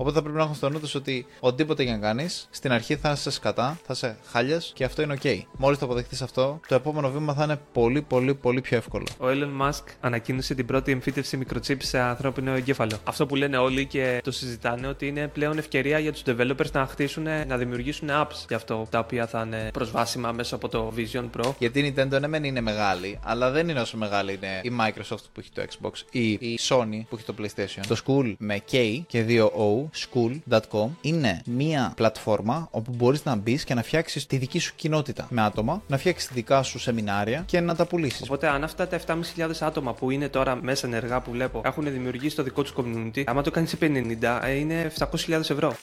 Οπότε θα πρέπει να έχουν στο νου τους ότι οτιδήποτε και να κάνεις, στην αρχή θα είσαι σκατά, θα είσαι χάλια και αυτό είναι OK. Μόλις το αποδεχτείς αυτό, το επόμενο βήμα θα είναι πολύ, πολύ, πολύ πιο εύκολο. Ο Elon Musk ανακοίνωσε την πρώτη εμφύτευση microchip σε ανθρώπινο εγκέφαλο. Αυτό που λένε όλοι και το συζητάνε ότι είναι πλέον ευκαιρία για τους developers να χτίσουν, να δημιουργήσουν apps γι' αυτό, τα οποία θα είναι προσβάσιμα μέσα από το Vision Pro. Γιατί η Nintendo ναι, μεν είναι μεγάλη, αλλά δεν είναι όσο μεγάλη είναι η Microsoft που έχει το Xbox ή η Sony που έχει το PlayStation. Το School με K και 2O www.school.com είναι μία πλατφόρμα όπου μπορείς να μπεις και να φτιάξεις τη δική σου κοινότητα με άτομα, να φτιάξεις δικά σου σεμινάρια και να τα πουλήσεις. Οπότε αν αυτά τα 7.500 άτομα που είναι τώρα μέσα ενεργά που βλέπω έχουν δημιουργήσει το δικό τους community, άμα το κάνεις σε 50 ε, είναι 700.000 ευρώ.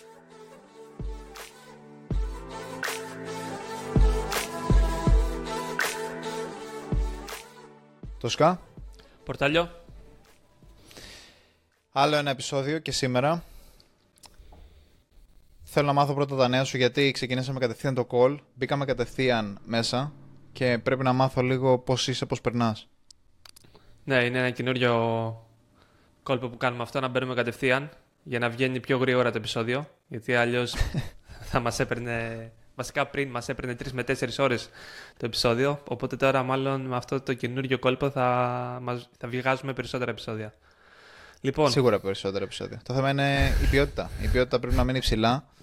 Τοσκά. Άλλο ένα επεισόδιο και σήμερα Θέλω να μάθω πρώτα τα νέα σου γιατί ξεκινήσαμε κατευθείαν το call, μπήκαμε κατευθείαν μέσα και πρέπει να μάθω λίγο πώς είσαι, πώς περνάς. Ναι, είναι ένα καινούριο κόλπο που κάνουμε αυτό, να μπαίνουμε κατευθείαν για να βγαίνει πιο γρήγορα το επεισόδιο. Γιατί αλλιώς θα μας έπαιρνε. Βασικά πριν μας έπαιρνε 3 με 4 ώρες το επεισόδιο. Οπότε τώρα, μάλλον με αυτό το καινούριο κόλπο θα, μας, θα βγάζουμε περισσότερα επεισόδια. Λοιπόν. Σίγουρα περισσότερα επεισόδια. Το θέμα είναι η ποιότητα. Η ποιότητα πρέπει να μείνει ψηλά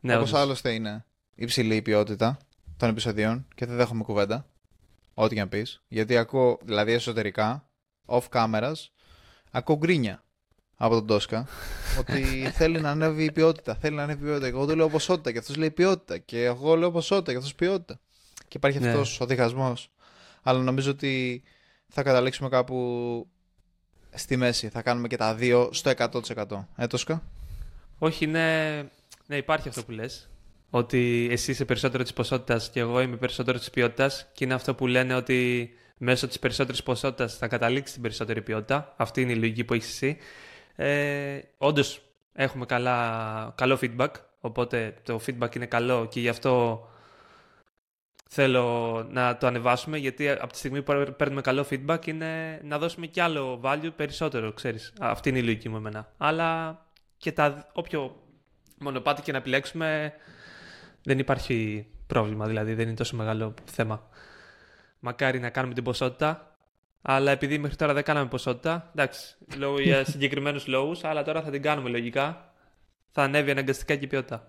ναι, Όπως άλλωστε είναι υψηλή η ποιότητα των επεισοδίων και δεν δέχομαι κουβέντα. Ό,τι και να πεις. Γιατί ακούω, δηλαδή εσωτερικά, off cameras, ακούω γκρίνια από τον Τόσκα ότι θέλει να ανέβει η ποιότητα. Θέλει να ανέβει η ποιότητα. Και εγώ του λέω ποσότητα και αυτός λέει ποιότητα. Και εγώ λέω ποσότητα και αυτός ποιότητα. Και υπάρχει ναι. αυτός ο διχασμός. Αλλά νομίζω ότι θα καταλήξουμε κάπου στη μέση. Θα κάνουμε και τα δύο στο 100%. Ε, Τόσκα; Όχι, είναι ναι, υπάρχει αυτό που λες. Ότι εσύ είσαι περισσότερο της ποσότητας και εγώ είμαι περισσότερο της ποιότητας. Και είναι αυτό που λένε ότι μέσω της περισσότερης ποσότητας θα καταλήξεις την περισσότερη ποιότητα. Αυτή είναι η λογική που έχεις εσύ. Ε, Όντως έχουμε καλά, καλό feedback. Οπότε το feedback είναι καλό και γι' αυτό θέλω να το ανεβάσουμε. Γιατί από τη στιγμή που παίρνουμε καλό feedback είναι να δώσουμε κι άλλο value περισσότερο, ξέρεις. Αυτή είναι η λογική μου εμένα. Αλλά και τα, όποιο μονοπάτι και να επιλέξουμε, δεν υπάρχει πρόβλημα, δηλαδή δεν είναι τόσο μεγάλο θέμα. Μακάρι να κάνουμε την ποσότητα, αλλά επειδή μέχρι τώρα δεν κάναμε ποσότητα, εντάξει, λόγω για συγκεκριμένους λόγους, αλλά τώρα θα την κάνουμε λογικά. Θα ανέβει αναγκαστικά και η ποιότητα.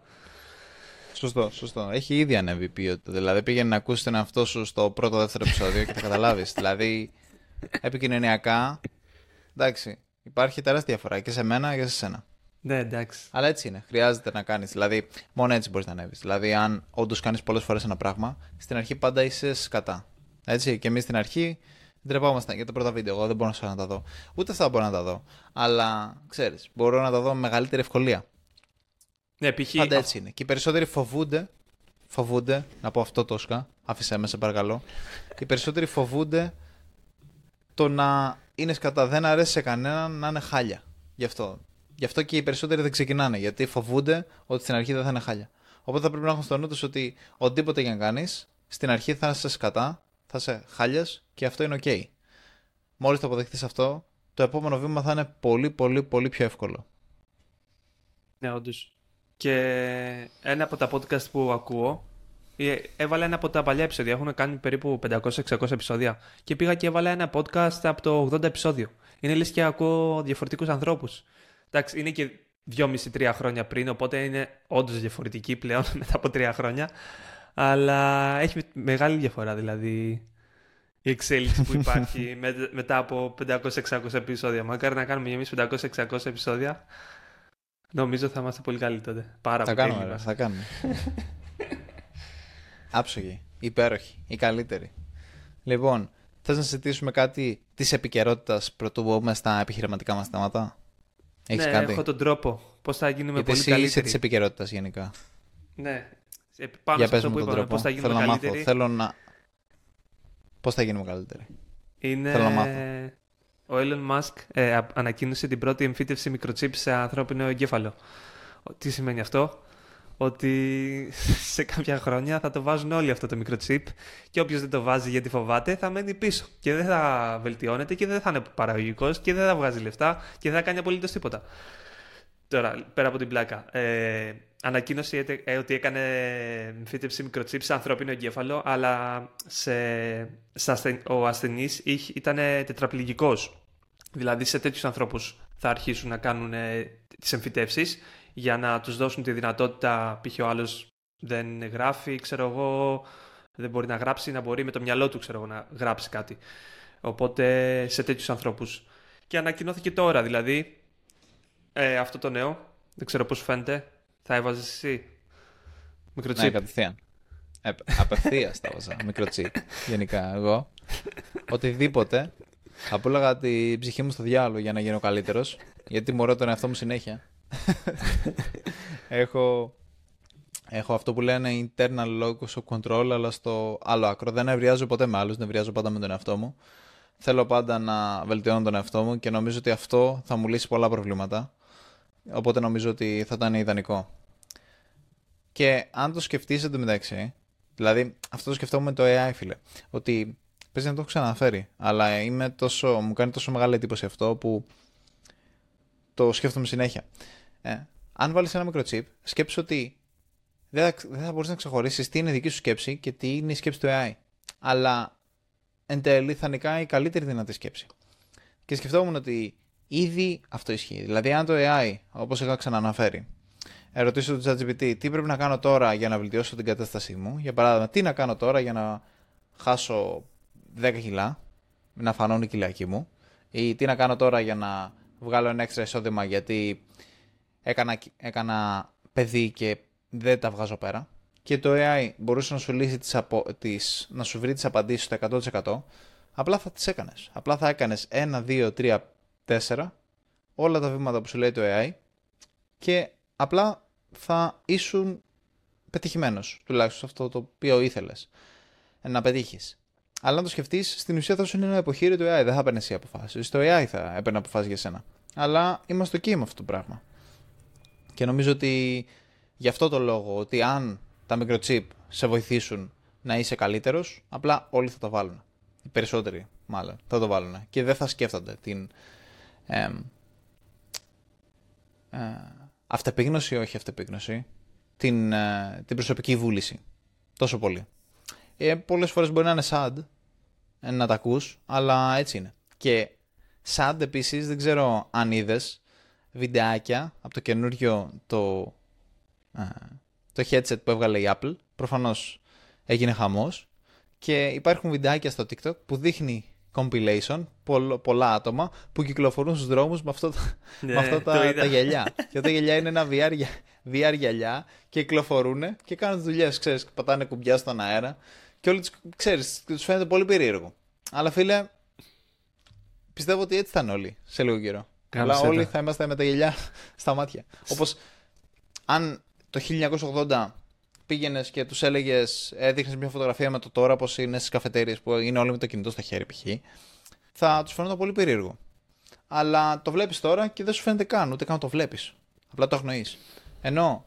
Σωστό, σωστό. Έχει ήδη ανέβει η ποιότητα. Δηλαδή πήγαινε να ακούσεις τον εαυτό σου στο πρώτο δεύτερο επεισόδιο και θα καταλάβεις. δηλαδή, επικοινωνιακά, εντάξει, υπάρχει τεράστια διαφορά και σε μένα και σε σένα. Ναι, εντάξει. Αλλά έτσι είναι. Χρειάζεται να κάνεις. Δηλαδή, μόνο έτσι μπορείς να ανέβεις. Δηλαδή, αν όντως κάνεις πολλές φορές ένα πράγμα, στην αρχή πάντα είσαι σκατά. Έτσι. Και εμείς στην αρχή ντρεπόμασταν για τα πρώτα βίντεο. Εγώ δεν μπορώ να τα δω. Ούτε αυτά μπορώ να τα δω. Αλλά ξέρεις, μπορώ να τα δω με μεγαλύτερη ευκολία. Ναι, π.χ. Πάντα έτσι είναι. Και οι περισσότεροι φοβούνται. Φοβούνται, να πω αυτό τόσκα. Άφησέ με, σε παρακαλώ. οι περισσότεροι φοβούνται το να είναι σκατά. Δεν αρέσει σε κανέναν να είναι χάλια. Γι' αυτό. Γι' αυτό και οι περισσότεροι δεν ξεκινάνε. Γιατί φοβούνται ότι στην αρχή δεν θα είναι χάλια. Οπότε θα πρέπει να έχουν στο νου τους ότι οτιδήποτε για να κάνεις, στην αρχή θα είσαι σκατά, θα είσαι χάλια και αυτό είναι OK. Μόλις το αποδεχτείς αυτό, το επόμενο βήμα θα είναι πολύ, πολύ, πολύ πιο εύκολο. Ναι, όντως. Και ένα από τα podcast που ακούω, ε, έβαλα ένα από τα παλιά επεισόδια. Έχουν κάνει περίπου 500-600 επεισόδια. Και πήγα και έβαλα ένα podcast από το 80 επεισόδιο. Είναι λες και ακούω διαφορετικούς ανθρώπους. Εντάξει, είναι και 2,5-3 χρόνια πριν, οπότε είναι όντως διαφορετική πλέον μετά από 3 χρόνια. Αλλά έχει μεγάλη διαφορά δηλαδή η εξέλιξη που υπάρχει με, μετά από 500-600 επεισόδια. Μακάρι να κάνουμε εμείς 500-600 επεισόδια. Νομίζω θα είμαστε πολύ καλοί τότε. Πάρα θα πολύ κάνουμε, θα κάνουμε. Άψογοι, υπέροχοι, οι καλύτεροι. Λοιπόν, θες να συζητήσουμε κάτι της επικαιρότητας πρωτού μπούμε στα επιχειρηματικά μας θέματα; Έχεις ναι, κάτι; έχω τον τρόπο. Πώς θα γίνουμε Γιατί πολύ εσύ καλύτεροι. είσαι της επικαιρότητας γενικά. Ναι. Πάνω Για σε αυτό που είπαμε, πώς θα γίνουμε θέλω καλύτεροι. Να μάθω, θέλω να. Πώς θα γίνουμε καλύτεροι. Είναι... Θέλω να μάθω. Ο Elon Musk ε, ανακοίνωσε την πρώτη εμφύτευση μικροτσίπ σε ανθρώπινο εγκέφαλο. Τι σημαίνει αυτό; Ότι σε κάποια χρόνια θα το βάζουν όλοι αυτό το μικρό chip και όποιος δεν το βάζει γιατί φοβάται θα μένει πίσω και δεν θα βελτιώνεται και δεν θα είναι παραγωγικός και δεν θα βγάζει λεφτά και δεν θα κάνει απολύτως τίποτα. Τώρα, πέρα από την πλάκα. Ε, ανακοίνωσε ε, ότι έκανε φύτευση μικροτσίπ σε ανθρώπινο εγκέφαλο, αλλά σε, σε ο ασθενής ήταν τετραπληγικός. Δηλαδή, σε τέτοιους ανθρώπους θα αρχίσουν να κάνουν τις εμφυτεύσεις για να τους δώσουν τη δυνατότητα, π.χ. ο άλλος δεν γράφει, ξέρω εγώ, δεν μπορεί να γράψει, να μπορεί με το μυαλό του, ξέρω εγώ, να γράψει κάτι. Οπότε σε τέτοιους ανθρώπους. Και ανακοινώθηκε τώρα, δηλαδή, ε, αυτό το νέο. Δεν ξέρω πώς φαίνεται. Θα έβαζες εσύ; Μικροτσίπ. Ναι, κατευθείαν. Ε, Απευθείας τα έβαζα. Μικροτσίπ. Γενικά, εγώ. Οτιδήποτε. Θα πούλαγα την ψυχή μου στο διάλογο για να γίνω καλύτερος. Γιατί μωρώ τον εαυτό μου συνέχεια. Έχω, έχω αυτό που λένε internal locus of control, αλλά στο άλλο άκρο. Δεν ευριάζω ποτέ με άλλους, δεν ευριάζω πάντα με τον εαυτό μου. Θέλω πάντα να βελτιώνω τον εαυτό μου και νομίζω ότι αυτό θα μου λύσει πολλά προβλήματα. Οπότε νομίζω ότι θα ήταν ιδανικό. Και αν το σκεφτείς μεταξύ, δηλαδή αυτό το σκεφτόμουν με το AI, φίλε, ότι παίζει να το έχω ξαναφέρει, αλλά είμαι τόσο, μου κάνει τόσο μεγάλη εντύπωση αυτό που το σκέφτομαι συνέχεια. Ε, αν βάλεις ένα μικρό chip, σκέψου ότι δεν θα, δεν θα μπορείς να ξεχωρίσεις τι είναι η δική σου σκέψη και τι είναι η σκέψη του AI. Αλλά εν τέλει θα νικάει η καλύτερη δυνατή σκέψη. Και σκεφτόμουν ότι Ήδη αυτό ισχύει. Δηλαδή, αν το AI, όπως είχα ξαναναφέρει, ερωτήσω το ChatGPT τι πρέπει να κάνω τώρα για να βελτιώσω την κατάστασή μου, για παράδειγμα, τι να κάνω τώρα για να χάσω 10 κιλά, να φανώνει η κοιλιακή μου, ή τι να κάνω τώρα για να βγάλω ένα έξτρα εισόδημα γιατί έκανα, έκανα παιδί και δεν τα βγάζω πέρα. Και το AI μπορούσε να σου, λύσει τις απο... τις... να σου βρει τις απαντήσεις στο 100%, απλά θα τις έκανες. Απλά θα έκανες 1, 2, 3, 4 όλα τα βήματα που σου λέει το AI και απλά θα ήσουν πετυχημένος, τουλάχιστον αυτό το οποίο ήθελες να πετύχεις. Αλλά αν το σκεφτείς, στην ουσία θα σου είναι ένα υποχείριο του AI. Δεν θα έπαιρνε εσύ αποφάσεις. Το AI θα έπαιρνε αποφάσεις για σένα. Αλλά είμαστε εκεί με αυτό το πράγμα. Και νομίζω ότι γι' αυτό το λόγο, ότι αν τα microchip σε βοηθήσουν να είσαι καλύτερος, απλά όλοι θα το βάλουν. Οι περισσότεροι, μάλλον, θα το βάλουν. Και δεν θα σκέφτονται την ε, αυτεπίγνωση, όχι αυτεπίγνωση, την, ε, την προσωπική βούληση. Τόσο πολύ. Ε, πολλές φορές μπορεί να είναι sad ε, να τα ακούς, αλλά έτσι είναι. Και sad επίσης, δεν ξέρω αν είδες βιντεάκια από το καινούριο το, ε, το headset που έβγαλε η Apple. Προφανώς έγινε χαμός. Και υπάρχουν βιντεάκια στο TikTok που δείχνει compilation, πολλά άτομα που κυκλοφορούν στους δρόμους με, αυτό, με αυτά τα, τα γυαλιά. και τα γυαλιά είναι ένα VR, VR γυαλιά και κυκλοφορούν και κάνουν δουλειές, ξέρεις, πατάνε κουμπιά στον αέρα και όλοι τους, ξέρεις, τους φαίνεται πολύ περίεργο. Αλλά φίλε, πιστεύω ότι έτσι θα είναι όλοι σε λίγο καιρό. Αλλά όλοι θα είμαστε με τα γυαλιά στα μάτια. Όπως αν το 1980 πήγαινες και τους έλεγες, έδειχνες μια φωτογραφία με το τώρα πώ είναι στις καφετέρειες που είναι όλοι με το κινητό στα χέρια π.χ. Θα τους φαίνονταν πολύ περίεργο. Αλλά το βλέπεις τώρα και δεν σου φαίνεται καν, ούτε καν το βλέπεις. Απλά το αγνοείς. Ενώ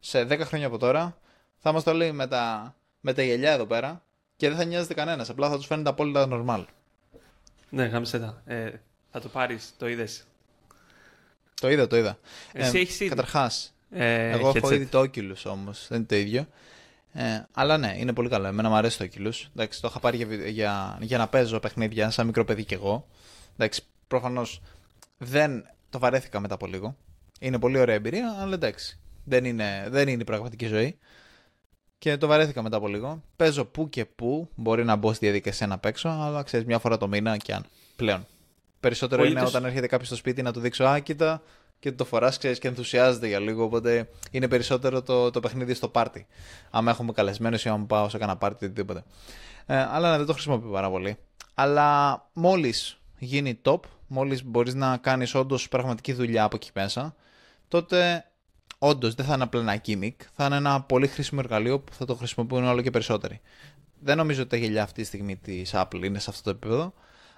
σε 10 χρόνια από τώρα θα είμαστε όλοι με τα, με τα γελιά εδώ πέρα και δεν θα νοιάζεται κανένας. Απλά θα τους φαίνεται απόλυτα normal. Ναι, γάμισε τα. Ε, θα το πάρεις, το είδες. Το είδα, το είδα. Εσύ ε, έχει Καταρχάς, ε, Εγώ έχω ήδη το Oculus όμως, δεν είναι το ίδιο. Ε, αλλά ναι, είναι πολύ καλό. Εμένα μου αρέσει το Oculus. Εντάξει, το είχα πάρει για, για, για να παίζω παιχνίδια σαν μικρό παιδί κι εγώ. Εντάξει, προφανώς δεν το βαρέθηκα μετά από λίγο. Είναι πολύ ωραία εμπειρία, αλλά εντάξει. Δεν είναι, δεν είναι η πραγματική ζωή. Και το βαρέθηκα μετά από λίγο. Παίζω που και που. Μπορεί να μπω στη διαδικασία να παίξω, αλλά ξέρεις μια φορά το μήνα και αν. Πλέον. Περισσότερο είναι όταν έρχεται κάποιος στο σπίτι να του δείξω, Α, κοίτα, και το φοράς, ξέρεις, και ενθουσιάζεται για λίγο. Οπότε είναι περισσότερο το, το παιχνίδι στο πάρτι. Αν έχουμε καλεσμένους ή αν πάω σε κανένα πάρτι ή οτιδήποτε. Ε, αλλά ναι, δεν το χρησιμοποιώ πάρα πολύ. Αλλά μόλις γίνει top, μόλις μπορείς να κάνεις όντως πραγματική δουλειά από εκεί μέσα, τότε όντως δεν θα είναι απλά ένα gimmick, θα είναι ένα πολύ χρήσιμο εργαλείο που θα το χρησιμοποιούν όλο και περισσότεροι. Δεν νομίζω ότι τα γελιά αυτή τη στιγμή της Apple είναι σε αυτό το επίπεδο,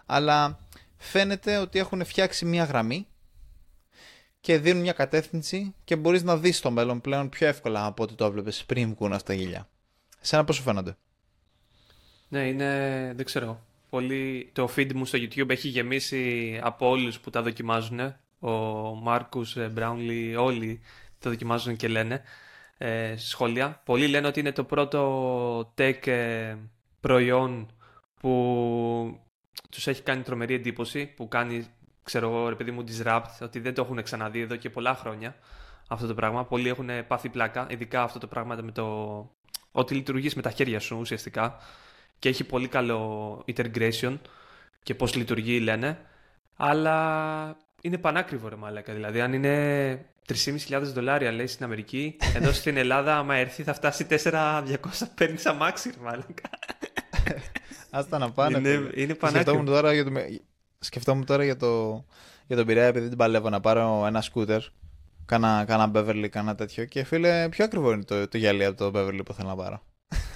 αλλά φαίνεται ότι έχουν φτιάξει μια γραμμή και δίνουν μια κατεύθυνση και μπορείς να δεις το μέλλον πλέον πιο εύκολα από ό,τι το έβλεπες πριν βγουν αυτά τα γυλιά. Εσένα πώς σου φαίνονται; Ναι, είναι, δεν ξέρω. Πολύ... Το feed μου στο YouTube έχει γεμίσει από όλους που τα δοκιμάζουν. ο Μάρκους Μπράουνλι, όλοι το δοκιμάζουν και λένε ε, σχόλια. Πολλοί λένε ότι είναι το πρώτο tech ε, προϊόν που τους έχει κάνει τρομερή εντύπωση, που κάνει, ξέρω εγώ, ρε παιδί μου, disrupt, ότι δεν το έχουν ξαναδεί εδώ και πολλά χρόνια αυτό το πράγμα. Πολλοί έχουν πάθει πλάκα, ειδικά αυτό το πράγμα με το ότι λειτουργείς με τα χέρια σου ουσιαστικά και έχει πολύ καλό integration και πώς λειτουργεί λένε, αλλά είναι πανάκριβο ρε μαλάκα, δηλαδή αν είναι 3.500 δολάρια λέει στην Αμερική, εδώ στην Ελλάδα άμα έρθει θα φτάσει 4.200 παίρνεις αμάξι ρε μαλάκα. Άστα να πάνε. Είναι, είναι Σκεφτόμουν τώρα για το, σκεφτόμουν τώρα για το, για τον Πειραιά επειδή την παλεύω να πάρω ένα σκούτερ Κάνα, κάνα Beverly, κάνα τέτοιο. Και φίλε, πιο ακριβό είναι το, το γυαλί από το Beverly που θέλω να πάρω.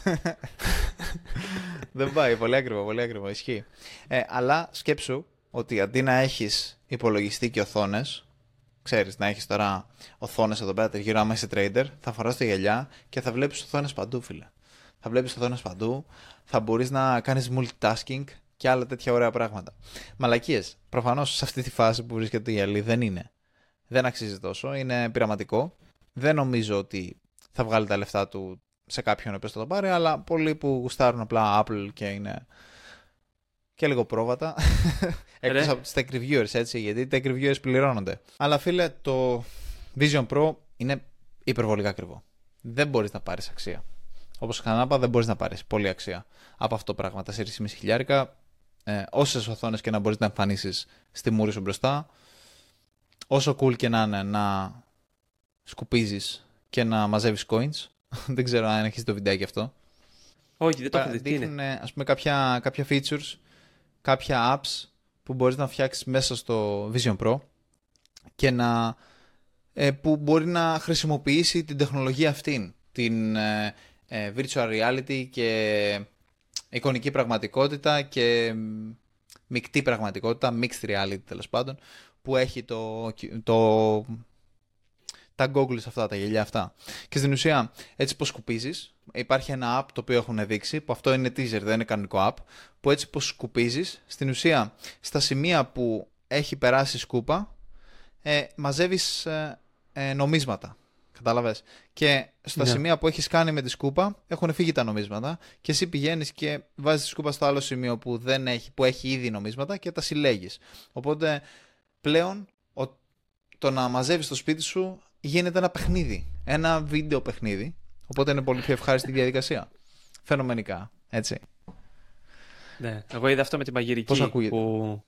Δεν πάει, πολύ ακριβό, πολύ ακριβό, ισχύει. Ε, αλλά σκέψου ότι αντί να έχεις υπολογιστή και οθόνες, ξέρεις να έχεις τώρα οθόνες εδώ πέρα γύρω άμα είσαι trader, θα φοράς τη γυαλιά και θα βλέπεις οθόνες παντού, φίλε. Θα βλέπεις οθόνες παντού, θα μπορείς να κάνεις multitasking και άλλα τέτοια ωραία πράγματα. Μαλακίες. Προφανώς σε αυτή τη φάση που βρίσκεται το γυαλί δεν είναι δεν αξίζει τόσο, είναι πειραματικό. Δεν νομίζω ότι θα βγάλει τα λεφτά του σε κάποιον που θα το πάρει, αλλά πολλοί που γουστάρουν απλά Apple και είναι και λίγο πρόβατα. Εκτός από τις tech reviewers, έτσι, γιατί οι tech reviewers πληρώνονται. Αλλά φίλε, το Vision Pro είναι υπερβολικά ακριβό. Δεν μπορείς να πάρεις αξία. Όπως ξανά δεν μπορείς να πάρεις πολύ αξία από αυτό το πράγμα. Τα 4,5 χιλιάρικα, ε, όσες οθόνες και να μπορείς να εμφανίσεις στη μούρη σου μπροστά, όσο cool και να είναι να σκουπίζεις και να μαζεύεις coins. δεν ξέρω αν έχεις το βιντεάκι αυτό. Όχι, δεν το έχω δει. Δείχνουν, ας πούμε, κάποια, κάποια features, κάποια apps που μπορείς να φτιάξεις μέσα στο Vision Pro και να, ε, που μπορεί να χρησιμοποιήσει την τεχνολογία αυτή, την ε, ε, virtual reality και εικονική πραγματικότητα και μεικτή πραγματικότητα, mixed reality τέλος πάντων, που έχει το, το, τα goggles αυτά, τα γελιά αυτά. Και στην ουσία, έτσι πως σκουπίζεις, υπάρχει ένα app το οποίο έχουν δείξει, που αυτό είναι teaser, δεν είναι κανονικό app, που έτσι πως σκουπίζεις, στην ουσία, στα σημεία που έχει περάσει σκούπα, ε, μαζεύεις ε, ε, νομίσματα. Κατάλαβες. Και στα ναι. σημεία που έχεις κάνει με τη σκούπα έχουν φύγει τα νομίσματα και εσύ πηγαίνεις και βάζεις τη σκούπα στο άλλο σημείο που, δεν έχει, που έχει ήδη νομίσματα και τα συλλέγεις. Οπότε πλέον το να μαζεύεις το σπίτι σου γίνεται ένα παιχνίδι. Ένα βίντεο παιχνίδι. Οπότε είναι πολύ πιο ευχάριστη διαδικασία. Φαινομενικά. Έτσι. Ναι. Εγώ είδα αυτό με τη μαγειρική. Πώς ακούγεται; Που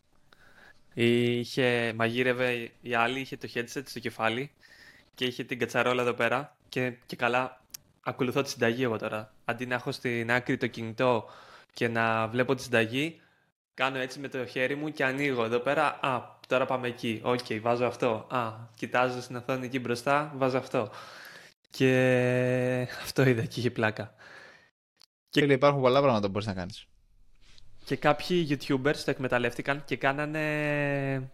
είχε, μαγείρευε η άλλη, είχε το headset στο κεφάλι και είχε την κατσαρόλα εδώ πέρα και, και καλά ακολουθώ τη συνταγή εγώ τώρα. Αντί να έχω στην άκρη το κινητό και να βλέπω τη συνταγή, κάνω έτσι με το χέρι μου και ανοίγω εδώ πέρα. Α, τώρα πάμε εκεί. Οκ, okay, βάζω αυτό. Α, κοιτάζω στην οθόνη εκεί μπροστά, βάζω αυτό. Και αυτό είδα και είχε πλάκα. Και υπάρχουν πολλά πράγματα που μπορείς να κάνεις. Και κάποιοι YouTubers το εκμεταλλεύτηκαν και κάνανε...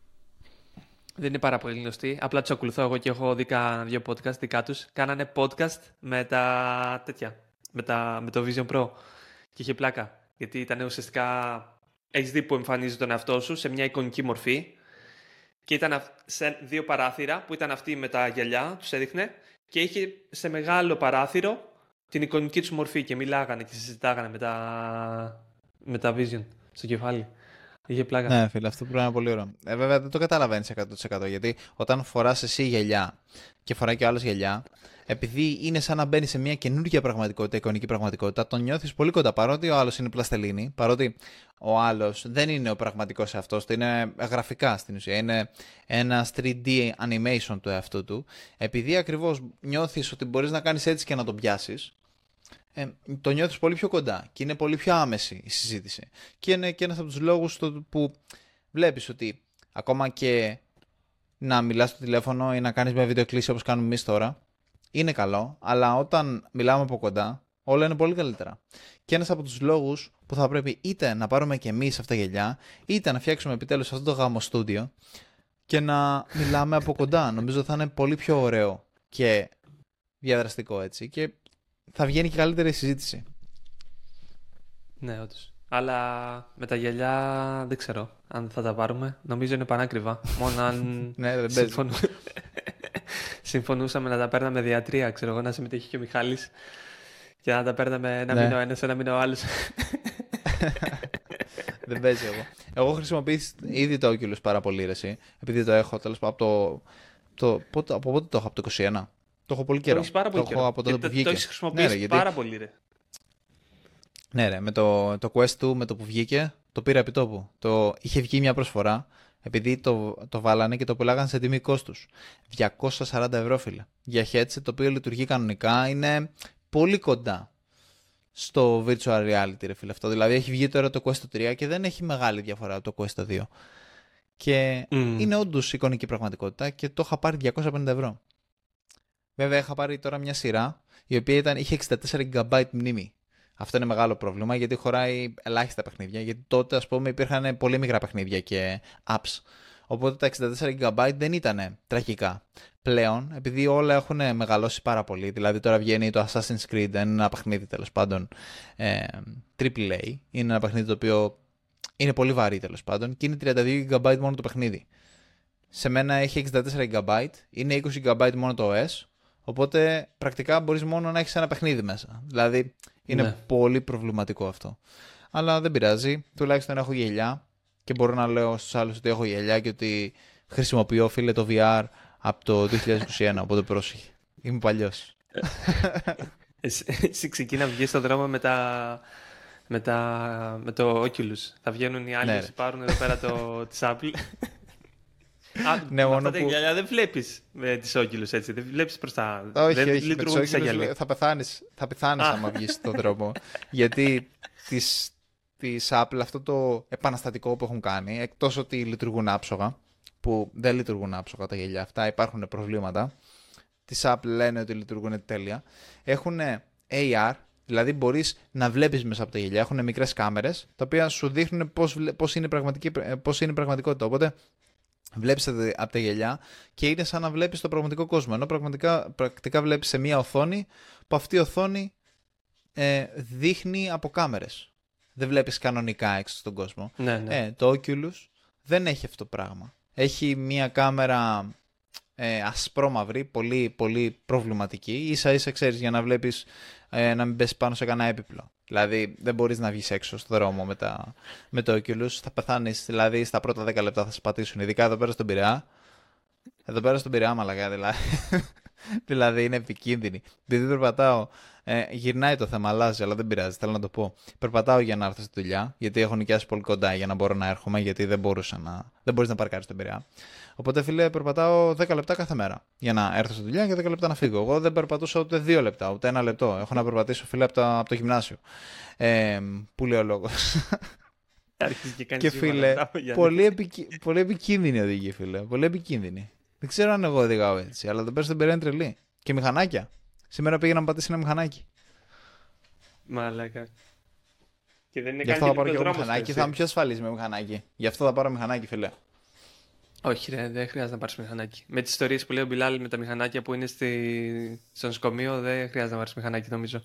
Δεν είναι πάρα πολύ γνωστοί. Απλά τους ακολουθώ εγώ και έχω δει δύο podcast δικά τους. Κάνανε podcast με τα τέτοια. Με, τα... με το Vision Pro. Και είχε πλάκα. Γιατί ήταν ουσιαστικά έχεις δει που εμφανίζει τον εαυτό σου σε μια εικονική μορφή και ήταν σε δύο παράθυρα που ήταν αυτή με τα γυαλιά, τους έδειχνε και είχε σε μεγάλο παράθυρο την εικονική τους μορφή και μιλάγανε και συζητάγανε με τα, με τα vision στο κεφάλι. Είχε πλάκα. Ναι, φίλε, αυτό πρέπει να είναι πολύ ωραίο. Ε, βέβαια δεν το καταλαβαίνεις 100% γιατί όταν φοράς εσύ γυαλιά και φοράει και άλλος γυαλιά, επειδή είναι σαν να μπαίνει σε μια καινούργια πραγματικότητα, εικονική πραγματικότητα, τον νιώθεις πολύ κοντά. Παρότι ο άλλος είναι πλαστελίνη, παρότι ο άλλος δεν είναι ο πραγματικός εαυτός του, είναι γραφικά στην ουσία. Είναι ένα 3D animation του εαυτού του. Επειδή ακριβώς νιώθεις ότι μπορείς να κάνεις έτσι και να τον πιάσεις, ε, το νιώθεις πολύ πιο κοντά και είναι πολύ πιο άμεση η συζήτηση. Και είναι και ένας από τους λόγους που βλέπεις ότι ακόμα και να μιλάς στο τηλέφωνο ή να κάνεις μια βίντεο κλίση όπως κάνουμε εμείς τώρα, είναι καλό, αλλά όταν μιλάμε από κοντά, όλα είναι πολύ καλύτερα. Και ένας από τους λόγους που θα πρέπει είτε να πάρουμε και εμείς αυτά τα γελιά, είτε να φτιάξουμε επιτέλους αυτό το γάμο στούντιο και να μιλάμε από κοντά. Νομίζω θα είναι πολύ πιο ωραίο και διαδραστικό έτσι και θα βγαίνει και καλύτερη συζήτηση. Ναι, όντως. Αλλά με τα γυαλιά δεν ξέρω αν θα τα πάρουμε. Νομίζω είναι πανάκριβα. Μόνο αν ναι, δεν συμφωνού... συμφωνούσαμε να τα παίρναμε διατρία, ξέρω εγώ, να συμμετέχει και ο Μιχάλης και να τα παίρναμε ένα ναι. μήνα ο ένας, ένα μήνα ο άλλος. δεν παίζει εγώ. Εγώ χρησιμοποιήσω ήδη το Oculus πάρα πολύ, ρε, επειδή το έχω τέλος από το... το πότε, από πότε το έχω, από το 21. Το έχω πολύ καιρό. Το πάρα πολύ το καιρό. Έχω από τότε που βγήκε. Το έχεις χρησιμοποιήσει ναι, γιατί... πάρα πολύ, ρε. Ναι, ρε, με το, το Quest 2 με το που βγήκε, το πήρα επί τόπου. Το, είχε βγει μια προσφορά, επειδή το, το βάλανε και το πουλάγανε σε τιμή κόστους. 240 ευρώ, φίλε. Για headset το οποίο λειτουργεί κανονικά είναι πολύ κοντά στο virtual reality, ρε φίλε. Αυτό. Δηλαδή έχει βγει τώρα το Quest 3 και δεν έχει μεγάλη διαφορά το Quest 2. Και mm. είναι όντως εικονική πραγματικότητα και το είχα πάρει 250 ευρώ. Βέβαια, είχα πάρει τώρα μια σειρά η οποία ήταν, είχε 64 GB μνήμη. Αυτό είναι μεγάλο πρόβλημα γιατί χωράει ελάχιστα παιχνίδια. Γιατί τότε, ας πούμε, υπήρχαν πολύ μικρά παιχνίδια και apps. Οπότε τα 64 GB δεν ήταν τραγικά. Πλέον, επειδή όλα έχουν μεγαλώσει πάρα πολύ, δηλαδή τώρα βγαίνει το Assassin's Creed, είναι ένα παιχνίδι τέλος πάντων ε, AAA, είναι ένα παιχνίδι το οποίο είναι πολύ βαρύ τέλος πάντων και είναι 32 GB μόνο το παιχνίδι. Σε μένα έχει 64 GB, είναι 20 GB μόνο το OS, οπότε πρακτικά μπορείς μόνο να έχεις ένα παιχνίδι μέσα. Δηλαδή είναι ναι. πολύ προβληματικό αυτό. Αλλά δεν πειράζει. Τουλάχιστον έχω γελιά και μπορώ να λέω στους άλλους ότι έχω γελιά και ότι χρησιμοποιώ φίλε το VR από το 2021. οπότε πρόσεχε. Είμαι παλιός. Εσύ ξεκίνα βγεις στον δρόμο με, τα, με, τα, με το Oculus. Θα βγαίνουν οι άλλοι ναι, πάρουν εδώ πέρα το, της Apple. Α, ναι, μόνο που... γυαλιά δεν βλέπεις με τις όκυλου έτσι. Δεν βλέπεις προς τα. Όχι, δεν όχι. Με τις γυαλιά. θα πεθάνεις θα πεθάνεις άμα βγεις στον δρόμο. Γιατί της, της Apple αυτό το επαναστατικό που έχουν κάνει, εκτός ότι λειτουργούν άψογα, που δεν λειτουργούν άψογα τα γυαλιά αυτά, υπάρχουν προβλήματα. Τη Apple λένε ότι λειτουργούν τέλεια. Έχουν AR, Δηλαδή μπορείς να βλέπεις μέσα από τα γυαλιά. Έχουν μικρές κάμερες, τα οποία σου δείχνουν πώς είναι, είναι πραγματικότητα. Οπότε Βλέπεις από τα γελιά και είναι σαν να βλέπεις το πραγματικό κόσμο. Ενώ πραγματικά, πρακτικά βλέπεις σε μία οθόνη που αυτή η οθόνη ε, δείχνει από κάμερες. Δεν βλέπεις κανονικά έξω στον κόσμο. Ναι, ναι. Ε, το Oculus δεν έχει αυτό το πράγμα. Έχει μία κάμερα ε, ασπρόμαυρη, πολύ, πολύ προβληματική. σα ίσα ξέρεις για να βλέπεις ε, να μην πέσεις πάνω σε κανένα έπιπλο. Δηλαδή δεν μπορείς να βγεις έξω στο δρόμο με, τα, με το Oculus. Θα πεθάνεις, δηλαδή στα πρώτα 10 λεπτά θα σε πατήσουν. Ειδικά εδώ πέρα στον Πειραιά. Εδώ πέρα στον Πειραιά, μαλακά δηλαδή. δηλαδή είναι επικίνδυνη. Επειδή περπατάω, ε, γυρνάει το θέμα, αλλάζει, αλλά δεν πειράζει, θέλω να το πω. Περπατάω για να έρθω στη δουλειά, γιατί έχω νοικιάσει πολύ κοντά για να μπορώ να έρχομαι, γιατί δεν μπορούσα να. Δεν μπορείς να παρκάρεις τον Πειραιά. Οπότε, φίλε, περπατάω 10 λεπτά κάθε μέρα για να έρθω στη δουλειά και 10 λεπτά να φύγω. Εγώ δεν περπατούσα ούτε 2 λεπτά, ούτε ένα λεπτό. Έχω να περπατήσω, φίλε, από, το, από το γυμνάσιο. Ε, που λέει ο λόγος. και, και φίλε, πολύ, επικ... πολύ επικίνδυνη οδηγεί, φίλε. Πολύ επικίνδυνη. Δεν ξέρω αν εγώ οδηγάω έτσι, αλλά το πέρα στον είναι τρελή. Και μηχανάκια. Σήμερα πήγα να πατήσει ένα μηχανάκι. Μαλάκα. Και δεν είναι Γι' αυτό θα πάρω και εγώ μηχανάκι. Θα είμαι πιο ασφαλής με μηχανάκι. Γι' αυτό θα πάρω μηχανάκι, φίλε. Όχι, ρε, δεν χρειάζεται να πάρεις μηχανάκι. Με τις ιστορίες που λέει ο Μπιλάλ με τα μηχανάκια που είναι στη... στο νοσοκομείο, δεν χρειάζεται να πάρεις μηχανάκι, νομίζω.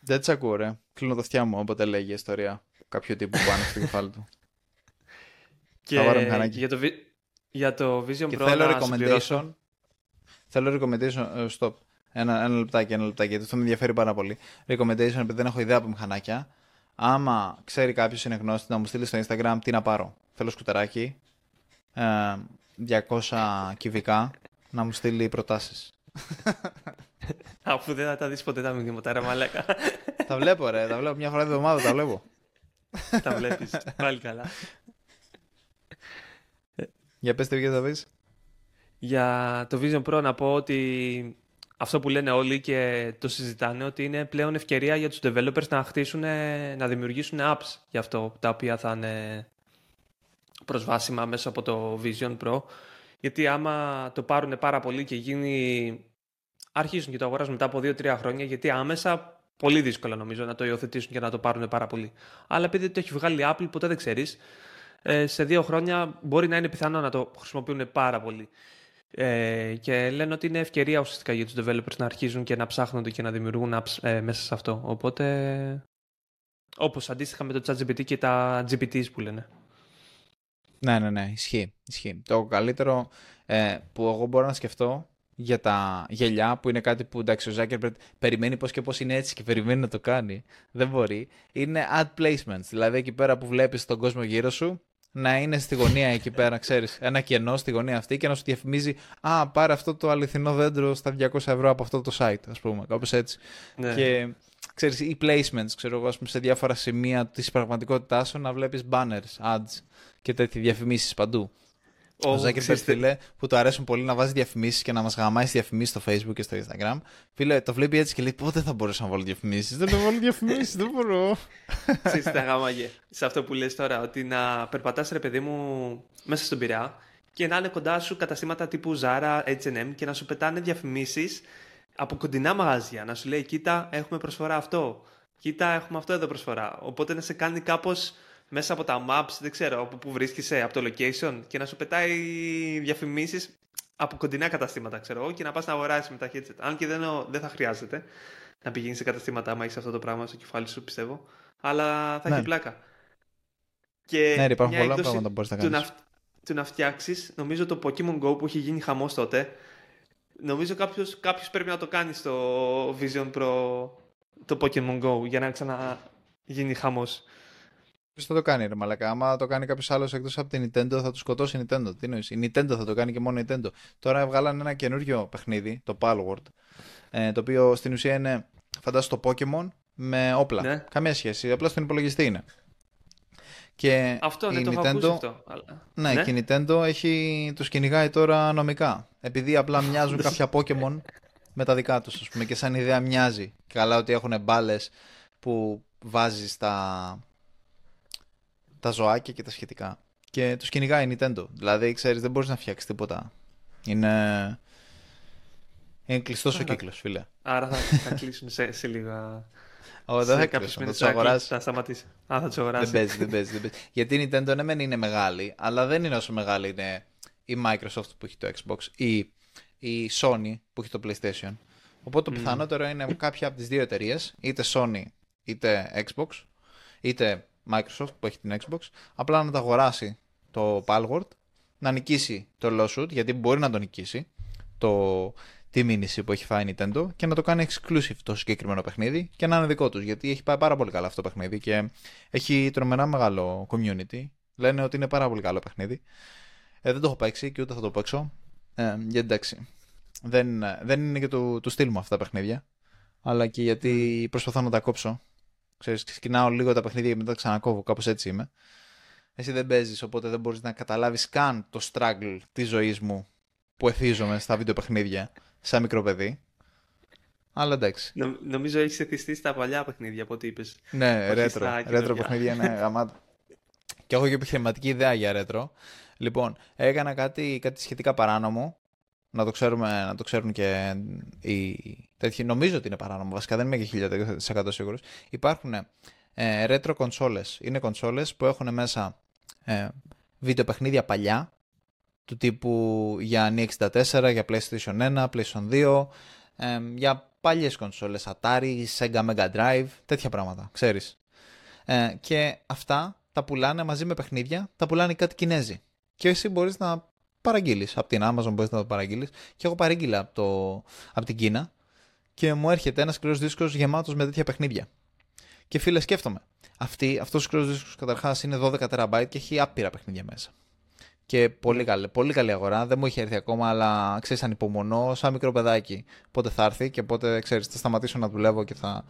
Δεν τι ακούω, ρε. Κλείνω τα αυτιά μου όποτε λέγει η ιστορία κάποιου τύπου που πάνε στο κεφάλι του. Και... Θα πάρω μηχανάκι. Για το, για το Vision και Pro θέλω να recommendation. Θέλω recommendation. Uh, stop. Ένα, ένα λεπτάκι, ένα λεπτάκι, γιατί αυτό με ενδιαφέρει πάρα πολύ. Recommendation, επειδή δεν έχω ιδέα από μηχανάκια. Άμα ξέρει κάποιος είναι γνώστη να μου στείλει στο Instagram τι να πάρω. Θέλω σκουτεράκι, 200 κυβικά, να μου στείλει προτάσεις. Αφού δεν θα τα δεις ποτέ τα μηνύματα, ρε μαλάκα. τα βλέπω, ρε. Τα βλέπω μια φορά την εβδομάδα, τα βλέπω. τα βλέπεις. Πάλι καλά. Για πες τι για θα πεις. Για το Vision Pro να πω ότι αυτό που λένε όλοι και το συζητάνε ότι είναι πλέον ευκαιρία για τους developers να χτίσουν, να δημιουργήσουν apps για αυτό τα οποία θα είναι προσβάσιμα μέσα από το Vision Pro γιατί άμα το πάρουν πάρα πολύ και γίνει αρχίσουν και το αγοράζουν μετά από 2-3 χρόνια γιατί άμεσα πολύ δύσκολα νομίζω να το υιοθετήσουν και να το πάρουν πάρα πολύ. Αλλά επειδή το έχει βγάλει η Apple ποτέ δεν ξέρεις ε, σε δύο χρόνια μπορεί να είναι πιθανό να το χρησιμοποιούν πάρα πολύ. Ε, και λένε ότι είναι ευκαιρία ουσιαστικά για τους developers να αρχίζουν και να ψάχνονται και να δημιουργούν apps ε, μέσα σε αυτό. Οπότε Όπως αντίστοιχα με το ChatGPT και τα GPTs που λένε. Ναι, ναι, ναι, ισχύει. ισχύει. Το καλύτερο ε, που εγώ μπορώ να σκεφτώ για τα γελιά, που είναι κάτι που εντάξει, ο Zuckerberg περιμένει πώς και πώς είναι έτσι και περιμένει να το κάνει. Δεν μπορεί. Είναι ad placements. Δηλαδή εκεί πέρα που βλέπεις τον κόσμο γύρω σου, να είναι στη γωνία εκεί πέρα, ξέρεις, ένα κενό στη γωνία αυτή και να σου διαφημίζει Α, πάρε αυτό το αληθινό δέντρο στα 200 ευρώ από αυτό το site, ας πούμε, κάπως έτσι. Ναι. Και ξέρεις, οι placements, ξέρω εγώ, σε διάφορα σημεία της πραγματικότητάς σου να βλέπεις banners, ads και τέτοιε διαφημίσεις παντού. Ο Ζάκερμπεργκ, φίλε, που του αρέσουν πολύ να βάζει διαφημίσεις και να μας γαμάει διαφημίσεις στο Facebook και στο Instagram. Φίλε, το βλέπει έτσι και λέει: Πότε θα μπορούσα να βάλω διαφημίσεις; Δεν θα βάλω διαφημίσεις, δεν μπορώ. Ξέρετε, γαμάγε. Σε αυτό που λες τώρα, ότι να περπατάς, ρε παιδί μου, μέσα στον πειρά και να είναι κοντά σου καταστήματα τύπου Zara, HM και να σου πετάνε διαφημίσεις από κοντινά μαγαζιά. Να σου λέει: Κοίτα, έχουμε προσφορά αυτό. Κοίτα, έχουμε αυτό εδώ προσφορά. Οπότε να σε κάνει κάπως μέσα από τα maps, δεν ξέρω, από που βρίσκεσαι, από το location και να σου πετάει διαφημίσεις από κοντινά καταστήματα, ξέρω εγώ, και να πας να αγοράσεις με τα headset. Αν και δεν, δεν θα χρειάζεται να πηγαίνεις σε καταστήματα άμα έχεις αυτό το πράγμα στο κεφάλι σου, πιστεύω. Αλλά θα ναι. έχει πλάκα. Και ναι, υπάρχουν πολλά πράγματα που μπορείς να κάνεις. Του να φτιάξεις, νομίζω το Pokemon Go που έχει γίνει χαμός τότε, νομίζω κάποιος κάποιος πρέπει να το κάνει στο Vision Pro το Pokemon Go για να ξαναγίνει χαμός. Ποιος θα το κάνει, ρε Μαλακά. Άμα το κάνει κάποιος άλλος εκτός από την Nintendo, θα του σκοτώσει η Nintendo. Τι νοεί, η Nintendo θα το κάνει και μόνο η Nintendo. Τώρα βγάλανε ένα καινούριο παιχνίδι, το Palworld, ε, το οποίο στην ουσία είναι, φαντάζομαι, το Pokemon με όπλα. Ναι. Καμία σχέση. Απλά στον υπολογιστή είναι. Και αυτό, ναι, η το Nintendo, αυτό. Ναι, ναι, και η Nintendo έχει, τους κυνηγάει τώρα νομικά. Επειδή απλά μοιάζουν κάποια Pokemon με τα δικά τους, ας πούμε, και σαν ιδέα μοιάζει. Καλά ότι έχουν μπάλες που βάζεις στα τα ζωάκια και τα σχετικά. Και του κυνηγάει η Nintendo. Δηλαδή, ξέρεις, δεν μπορείς να φτιάξεις τίποτα. Είναι. Είναι κλειστός ο κύκλος, φίλε. Άρα θα, θα κλείσουν σε, σε λίγα. Όχι, δεν θα κλείσουν. Θα τους αγοράσει. Θα σταματήσει. Α, θα τους αγοράσει. Δεν παίζει, δεν παίζει, δεν παίζει. Γιατί η Nintendo ναι, μεν είναι μεγάλη, αλλά δεν είναι όσο μεγάλη είναι η Microsoft που έχει το Xbox ή η Sony που έχει το PlayStation. Οπότε το mm. πιθανότερο είναι κάποια από τις δύο εταιρείες, είτε Sony είτε Xbox, είτε Microsoft που έχει την Xbox, απλά να τα αγοράσει το Palworld, να νικήσει το lawsuit, γιατί μπορεί να το νικήσει το, τη μήνυση που έχει φάει η Nintendo και να το κάνει exclusive το συγκεκριμένο παιχνίδι και να είναι δικό τους. Γιατί έχει πάει πάρα πολύ καλά αυτό το παιχνίδι και έχει τρομερά μεγάλο community. Λένε ότι είναι πάρα πολύ καλό παιχνίδι. Ε, δεν το έχω παίξει και ούτε θα το παίξω. Ε, γιατί εντάξει. Δεν, δεν είναι και του, του στυλ μου αυτά τα παιχνίδια. Αλλά και γιατί προσπαθώ να τα κόψω Ξέρεις, ξεκινάω λίγο τα παιχνίδια και μετά ξανακόβω, κάπως έτσι είμαι. Εσύ δεν παίζεις, οπότε δεν μπορείς να καταλάβεις καν το struggle της ζωής μου που εθίζομαι στα βίντεο παιχνίδια σαν μικρό παιδί. Αλλά εντάξει. Νο, νομίζω έχεις εθιστεί στα παλιά παιχνίδια από ό,τι είπες. Ναι, ρέτρο. Ρέτρο παιχνίδια είναι γαμάτα. και έχω και επιχειρηματική ιδέα για ρέτρο. Λοιπόν, έκανα κάτι, κάτι σχετικά παράνομο να το, ξέρουμε, να το ξέρουν και οι τέτοιοι. Νομίζω ότι είναι παράνομο, βασικά δεν είμαι και 1000% σίγουρος. Υπάρχουν ε, retro consoles. Είναι κονσόλες που έχουν μέσα ε, βίντεο παιχνίδια παλιά, του τύπου για N64, για PlayStation 1, PlayStation 2, ε, για παλιές κονσόλες, Atari, Sega Mega Drive, τέτοια πράγματα, ξέρεις. Ε, και αυτά τα πουλάνε μαζί με παιχνίδια, τα πουλάνε κάτι Κινέζοι. Και εσύ μπορείς να παραγγείλεις. Από την Amazon μπορείς να το παραγγείλεις. Και εγώ παρήγγειλα από, το, από την Κίνα και μου έρχεται ένας σκληρός δίσκος γεμάτος με τέτοια παιχνίδια. Και φίλε, σκέφτομαι. Αυτή, αυτός ο σκληρός δίσκος καταρχάς είναι 12 TB και έχει άπειρα παιχνίδια μέσα. Και πολύ καλή, πολύ καλή αγορά. Δεν μου είχε έρθει ακόμα, αλλά ξέρεις, ανυπομονώ σαν μικρό παιδάκι. Πότε θα έρθει και πότε ξέρεις, θα σταματήσω να δουλεύω και θα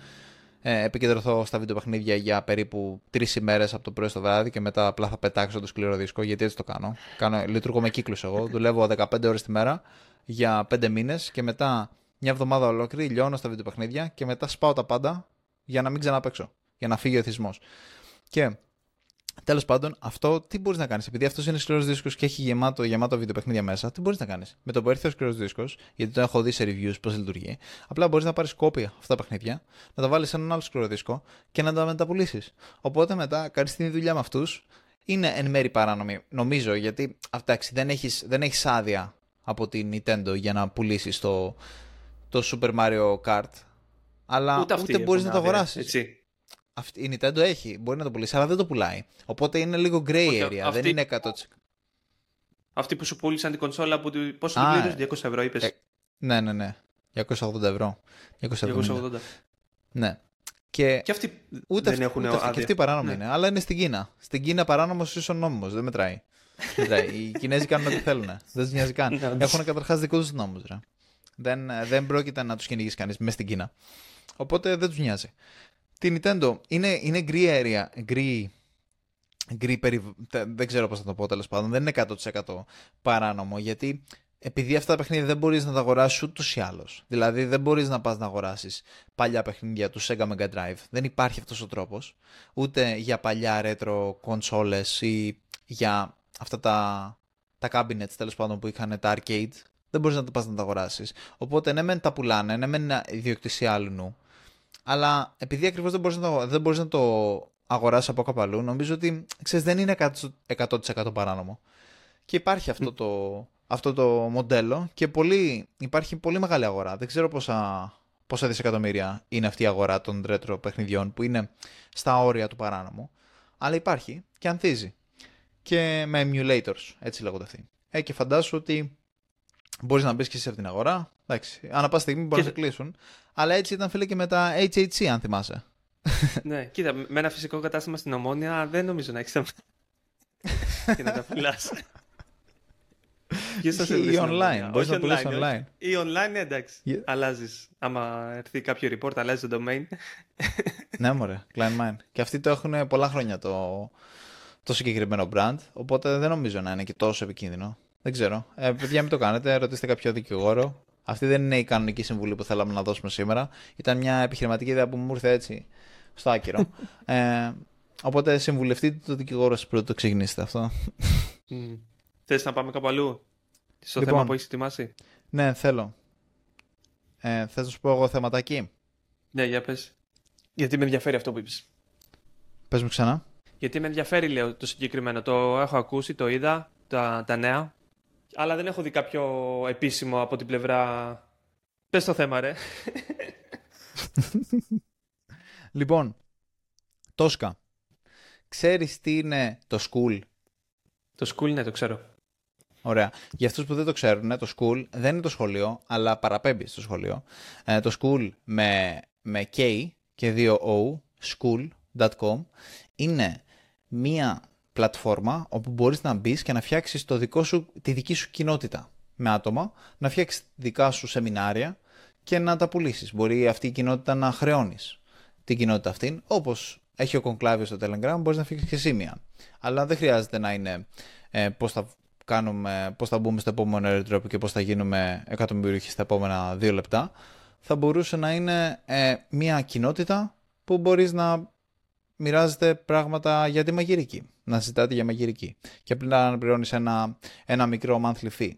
ε, επικεντρωθώ στα βίντεο παιχνίδια για περίπου τρεις ημέρες από το πρωί στο βράδυ και μετά απλά θα πετάξω το σκληρό δίσκο γιατί έτσι το κάνω. κάνω λειτουργώ με κύκλους εγώ. Δουλεύω 15 ώρες τη μέρα για 5 μήνες και μετά μια εβδομάδα ολόκληρη λιώνω στα βίντεο παιχνίδια και μετά σπάω τα πάντα για να μην ξαναπέξω. Για να φύγει ο εθισμός. Και Τέλος πάντων, αυτό τι μπορείς να κάνεις. Επειδή αυτός είναι σκληρός δίσκος και έχει γεμάτο, γεμάτο βίντεο παιχνίδια μέσα, τι μπορείς να κάνεις; Με το που έρθει ο σκληρός δίσκος, γιατί το έχω δει σε reviews πώς λειτουργεί, απλά μπορείς να πάρεις κόπια αυτά τα παιχνίδια, να τα βάλεις σε έναν άλλο σκληρό δίσκο και να τα μεταπουλήσεις. Οπότε μετά κάνεις την δουλειά με αυτούς. Είναι εν μέρη παράνομη, νομίζω, γιατί εντάξει, δεν έχεις δεν έχεις άδεια από την Nintendo για να πουλήσεις το, το Super Mario Kart. Αλλά ούτε, ούτε μπορείς να το αγοράσεις. Αυτή, η Nintendo έχει, μπορεί να το πουλήσει, αλλά δεν το πουλάει. Οπότε είναι λίγο gray area, δεν είναι 100%. Αυτοί που σου πούλησαν την κονσόλα, που, πόσο την πλήρωσε, 200 ευρώ είπες; Ε, ναι, ναι, ναι. 280 ευρώ. 280. Ναι. Και, και αυτοί ούτε δεν έχουν ούτε Και αυτοί παράνομοι ναι. είναι, αλλά είναι στην Κίνα. Στην Κίνα παράνομος ίσως νόμιμο, δεν μετράει. μετράει. Οι Κινέζοι κάνουν ό,τι θέλουν. Δεν τους νοιάζει καν. Ναι, έχουν καταρχάς δικούς τους νόμους. Δεν, δεν πρόκειται να τους κυνηγήσει κανείς μέσα στην Κίνα. Οπότε δεν τους νοιάζει. Τη Nintendo είναι, είναι γκρι αέρια. Γκρι, γκρι περι... Δεν ξέρω πώς θα το πω τέλος πάντων. Δεν είναι 100% παράνομο γιατί επειδή αυτά τα παιχνίδια δεν μπορείς να τα αγοράσεις ούτως ή άλλως. Δηλαδή δεν μπορείς να πας να αγοράσεις παλιά παιχνίδια του Sega Mega Drive. Δεν υπάρχει αυτός ο τρόπος. Ούτε για παλιά retro consoles ή για αυτά τα, τα cabinets τέλος πάντων που είχαν τα arcade. Δεν μπορείς να τα πας να τα αγοράσεις. Οπότε ναι, μεν τα πουλάνε, ναι, μεν είναι ιδιοκτησία άλλου νου. Αλλά επειδή ακριβώς δεν μπορείς να, το, δεν μπορείς να το αγοράσεις από κάπου αλλού, νομίζω ότι ξέρεις, δεν είναι 100% παράνομο. Και υπάρχει αυτό το, αυτό το μοντέλο και πολύ, υπάρχει πολύ μεγάλη αγορά. Δεν ξέρω πόσα, πόσα δισεκατομμύρια είναι αυτή η αγορά των retro παιχνιδιών που είναι στα όρια του παράνομου. Αλλά υπάρχει και ανθίζει. Και με emulators, έτσι λέγονται αυτοί. Ε, και φαντάσου ότι μπορείς να μπεις και εσύ από την αγορά. Εντάξει, ανά πάσα στιγμή μπορεί να σε κλείσουν. Αλλά έτσι ήταν φίλε και με τα HHC, αν θυμάσαι. ναι, κοίτα, με ένα φυσικό κατάστημα στην Ομόνια δεν νομίζω να έχεις θέμα. και να τα φυλάσει ή online. Μπορείς να πουλήσεις online. Ή online, ναι, εντάξει. Yeah. Αλλάζεις. Άμα έρθει κάποιο report, αλλάζει το domain. ναι, μωρέ. Klein Και αυτοί το έχουν πολλά χρόνια το, το συγκεκριμένο brand. Οπότε δεν νομίζω να είναι και τόσο επικίνδυνο. Δεν ξέρω. Ε, παιδιά, μην το κάνετε. Ρωτήστε κάποιο δικηγόρο. Αυτή δεν είναι η κανονική συμβουλή που θέλαμε να δώσουμε σήμερα. Ήταν μια επιχειρηματική ιδέα που μου ήρθε έτσι στο άκυρο. ε, οπότε συμβουλευτείτε το δικηγόρο σας πρώτο το ξεκινήσετε αυτό. Mm. Θες να πάμε κάπου αλλού, στο λοιπόν, θέμα που έχεις ετοιμάσει; Ναι, θέλω. Ε, θες να σου πω εγώ θεματάκι; Ναι, για πες. Γιατί με ενδιαφέρει αυτό που είπες. Πες μου ξανά. Γιατί με ενδιαφέρει, λέω, το συγκεκριμένο. Το έχω ακούσει, το είδα, τα, τα νέα. Αλλά δεν έχω δει κάποιο επίσημο από την πλευρά... Πες το θέμα, ρε. λοιπόν, Τόσκα. Ξέρεις τι είναι το school; Το school, ναι, το ξέρω. Ωραία. Για αυτούς που δεν το ξέρουν, το school δεν είναι το σχολείο, αλλά παραπέμπει στο σχολείο. Ε, το school με, με K και δύο O, school.com, είναι μία πλατφόρμα όπου μπορείς να μπεις και να φτιάξεις το δικό σου, τη δική σου κοινότητα με άτομα, να φτιάξεις δικά σου σεμινάρια και να τα πουλήσεις. Μπορεί αυτή η κοινότητα να χρεώνεις την κοινότητα αυτήν, όπως έχει ο Conclavio στο Telegram, μπορείς να φτιάξεις και σημεία. Αλλά δεν χρειάζεται να είναι ε, πώς θα κάνουμε, πώς θα μπούμε στο επόμενο airdrop και πώς θα γίνουμε εκατομμυρίουχοι στα επόμενα δύο λεπτά, θα μπορούσε να είναι ε, μια κοινότητα που μπορείς να μοιράζετε πράγματα για τη μαγειρική, να συζητάτε για μαγειρική και απλά να πληρώνει ένα, ένα μικρό monthly fee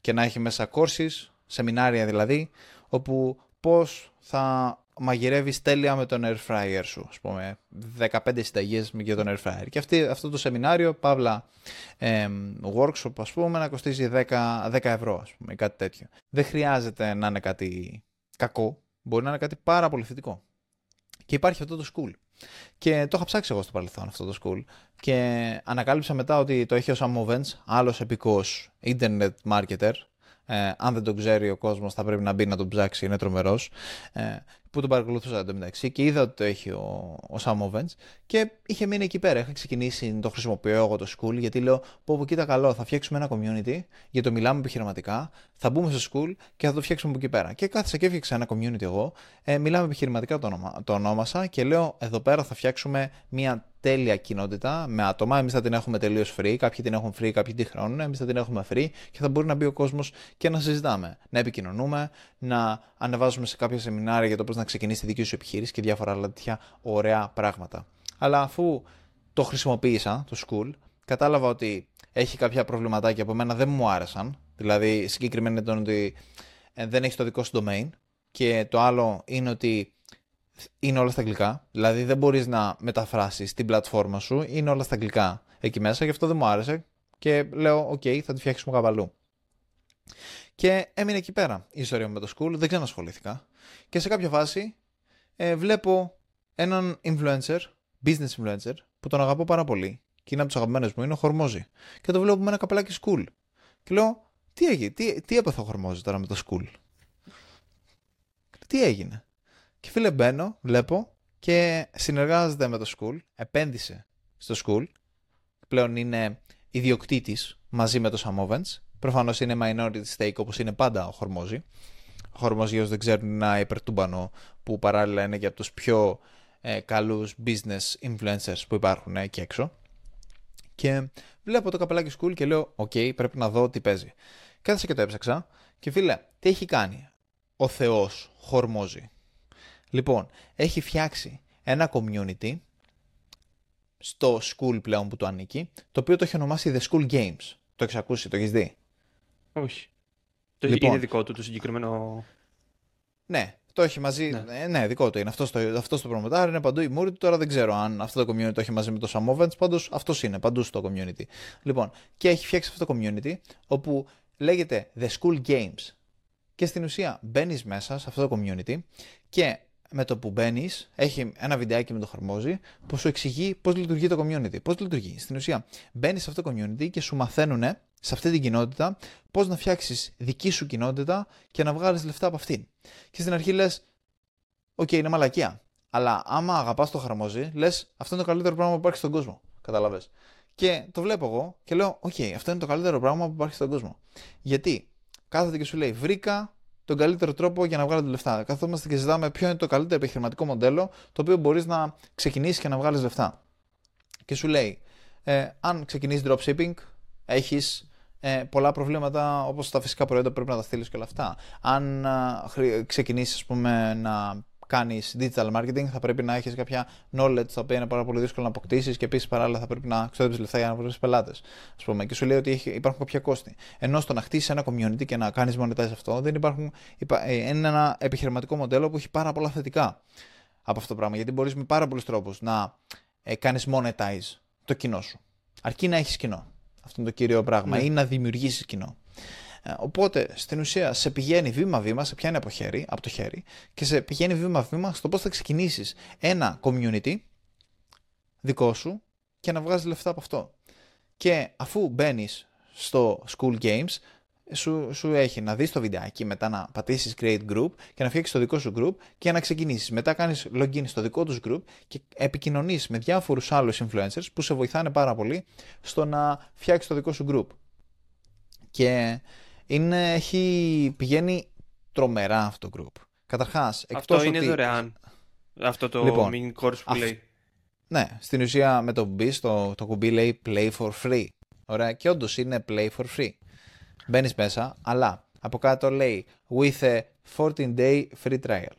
και να έχει μέσα courses, σεμινάρια δηλαδή, όπου πώς θα μαγειρεύεις τέλεια με τον air fryer σου, ας πούμε, 15 συνταγές για τον air fryer. Και αυτή, αυτό το σεμινάριο, παύλα ε, workshop, ας πούμε, να κοστίζει 10, 10 ευρώ, ας πούμε, κάτι τέτοιο. Δεν χρειάζεται να είναι κάτι κακό, μπορεί να είναι κάτι πάρα πολύ θετικό. Και υπάρχει αυτό το school. Και το είχα ψάξει εγώ στο παρελθόν αυτό το school. Και ανακάλυψα μετά ότι το έχει ο Sam Movens, άλλος επικός internet marketer, ε, αν δεν το ξέρει ο κόσμος, θα πρέπει να μπει να τον ψάξει, είναι τρομερός. Ε, που τον παρακολουθούσα εντωμεταξύ και είδα ότι το έχει ο, ο Sam Owens και είχε μείνει εκεί πέρα. Είχα ξεκινήσει να το χρησιμοποιώ εγώ το school γιατί λέω: Πω, πω, κοίτα καλό, θα φτιάξουμε ένα community για το μιλάμε επιχειρηματικά, θα μπούμε στο school και θα το φτιάξουμε από εκεί πέρα. Και κάθισα και έφτιαξα ένα community εγώ. Ε, μιλάμε επιχειρηματικά το, όνομα, το ονόμασα και λέω: Εδώ πέρα θα φτιάξουμε μια τέλεια κοινότητα με άτομα. Εμείς θα την έχουμε τελείως free. Κάποιοι την έχουν free, κάποιοι την χρεώνουν. Εμείς θα την έχουμε free και θα μπορεί να μπει ο κόσμος και να συζητάμε. Να επικοινωνούμε, να ανεβάζουμε σε κάποια σεμινάρια για το πώς να ξεκινήσει τη δική σου επιχείρηση και διάφορα άλλα τέτοια ωραία πράγματα. Αλλά αφού το χρησιμοποίησα, το school, κατάλαβα ότι έχει κάποια προβληματάκια από μένα δεν μου άρεσαν. Δηλαδή, συγκεκριμένα ήταν ότι ε, δεν έχει το δικό σου domain. Και το άλλο είναι ότι είναι όλα στα αγγλικά. Δηλαδή δεν μπορείς να μεταφράσεις την πλατφόρμα σου, είναι όλα στα αγγλικά εκεί μέσα, γι' αυτό δεν μου άρεσε και λέω, οκ, θα τη φτιάξουμε κάπου αλλού. Και έμεινε εκεί πέρα η ιστορία μου με το Skool, δεν ξανασχολήθηκα. Και σε κάποια φάση ε, βλέπω έναν influencer, business influencer, που τον αγαπώ πάρα πολύ και είναι από τους αγαπημένους μου, είναι ο Hormozi. Και το βλέπω με ένα καπελάκι school. Και λέω, τι έγινε, τι, τι έπαθε ο Χορμόζη τώρα με το school; Τι έγινε; Και φίλε μπαίνω, βλέπω και συνεργάζεται με το school, επένδυσε στο school, πλέον είναι ιδιοκτήτης μαζί με το Samovens. Προφανώς είναι minority stake όπως είναι πάντα ο Χορμόζη. Ο Χορμόζη, για δεν ξέρουν, είναι ένα υπερτούμπανο που παράλληλα είναι και από τους πιο ε, καλούς business influencers που υπάρχουν ε, εκεί έξω. Και βλέπω το καπελάκι Skool και λέω: Οκ, πρέπει να δω τι παίζει. Κάθισα και το έψαξα. Και φίλε, τι έχει κάνει ο Θεός Hormozi; Λοιπόν, έχει φτιάξει ένα community στο Skool πλέον που το ανήκει, το οποίο το έχει ονομάσει The Skool Games. Το έχεις ακούσει, το έχεις δει; Όχι. Το λοιπόν, είναι δικό του το συγκεκριμένο. Ναι, το έχει μαζί. Ναι, ε, ναι δικό του είναι. Αυτός το, αυτός το προμοτάρει, είναι παντού η μούρη του. Τώρα δεν ξέρω αν αυτό το community το έχει μαζί με το Sam Ovens. Πάντως αυτός είναι παντού στο community. Λοιπόν, και έχει φτιάξει αυτό το community όπου λέγεται The Skool Games. Και στην ουσία μπαίνεις μέσα σε αυτό το community και με το που μπαίνεις, έχει ένα βιντεάκι με το Hormozi που σου εξηγεί πώς λειτουργεί το community. Πώς λειτουργεί. Στην ουσία, μπαίνεις σε αυτό το community και σου μαθαίνουν σε αυτή την κοινότητα πώς να φτιάξεις δική σου κοινότητα και να βγάλεις λεφτά από αυτήν. Και στην αρχή λες, Οκ, είναι μαλακία. Αλλά άμα αγαπάς το Hormozi, λες, αυτό είναι το καλύτερο πράγμα που υπάρχει στον κόσμο. Κατάλαβες. Και το βλέπω εγώ και λέω, Οκ, αυτό είναι το καλύτερο πράγμα που υπάρχει στον κόσμο. Γιατί κάθεται και σου λέει, Βρήκα τον καλύτερο τρόπο για να βγάλετε λεφτά. Καθόμαστε και ζητάμε ποιο είναι το καλύτερο επιχειρηματικό μοντέλο το οποίο μπορείς να ξεκινήσεις και να βγάλεις λεφτά. Και σου λέει, ε, αν ξεκινήσεις dropshipping, έχεις ε, πολλά προβλήματα όπως τα φυσικά προϊόντα πρέπει να τα στείλεις και όλα αυτά. Αν ε, ξεκινήσεις, πούμε, να κάνεις digital marketing, θα πρέπει να έχεις κάποια knowledge τα οποία είναι πάρα πολύ δύσκολο να αποκτήσεις και επίσης παράλληλα θα πρέπει να ξοδέψεις λεφτά για να βρεις πελάτες. Α πούμε, και σου λέει ότι υπάρχουν κάποια κόστη. Ενώ στο να χτίσεις ένα community και να κάνεις monetize αυτό, δεν υπάρχουν, ε, είναι ένα επιχειρηματικό μοντέλο που έχει πάρα πολλά θετικά από αυτό το πράγμα. Γιατί μπορείς με πάρα πολλούς τρόπους να ε, κάνεις monetize το κοινό σου. Αρκεί να έχεις κοινό. Αυτό είναι το κύριο πράγμα. Ναι. Ή να δημιουργήσεις κοινό. Ε, οπότε στην ουσία σε πηγαίνει βήμα-βήμα, σε πιάνει από, χέρι, από το χέρι και σε πηγαίνει βήμα-βήμα στο πώς θα ξεκινήσεις ένα community δικό σου και να βγάζεις λεφτά από αυτό. Και αφού μπαίνεις στο School Games, σου, σου έχει να δεις το βιντεάκι, μετά να πατήσεις create group και να φτιάξεις το δικό σου group και να ξεκινήσεις. Μετά κάνεις login στο δικό τους group και επικοινωνείς με διάφορους άλλους influencers που σε βοηθάνε πάρα πολύ στο να φτιάξεις το δικό σου group. Και είναι, έχει, πηγαίνει τρομερά αυτό το group. Καταρχάς, εκτός Αυτό είναι ότι... δωρεάν. Αυτό το λοιπόν, mini course που λέει. Ναι, στην ουσία με το που μπει, το, το κουμπί λέει play for free. Ωραία, και όντως είναι play for free. Μπαίνεις μέσα, αλλά από κάτω λέει with a 14 day free trial.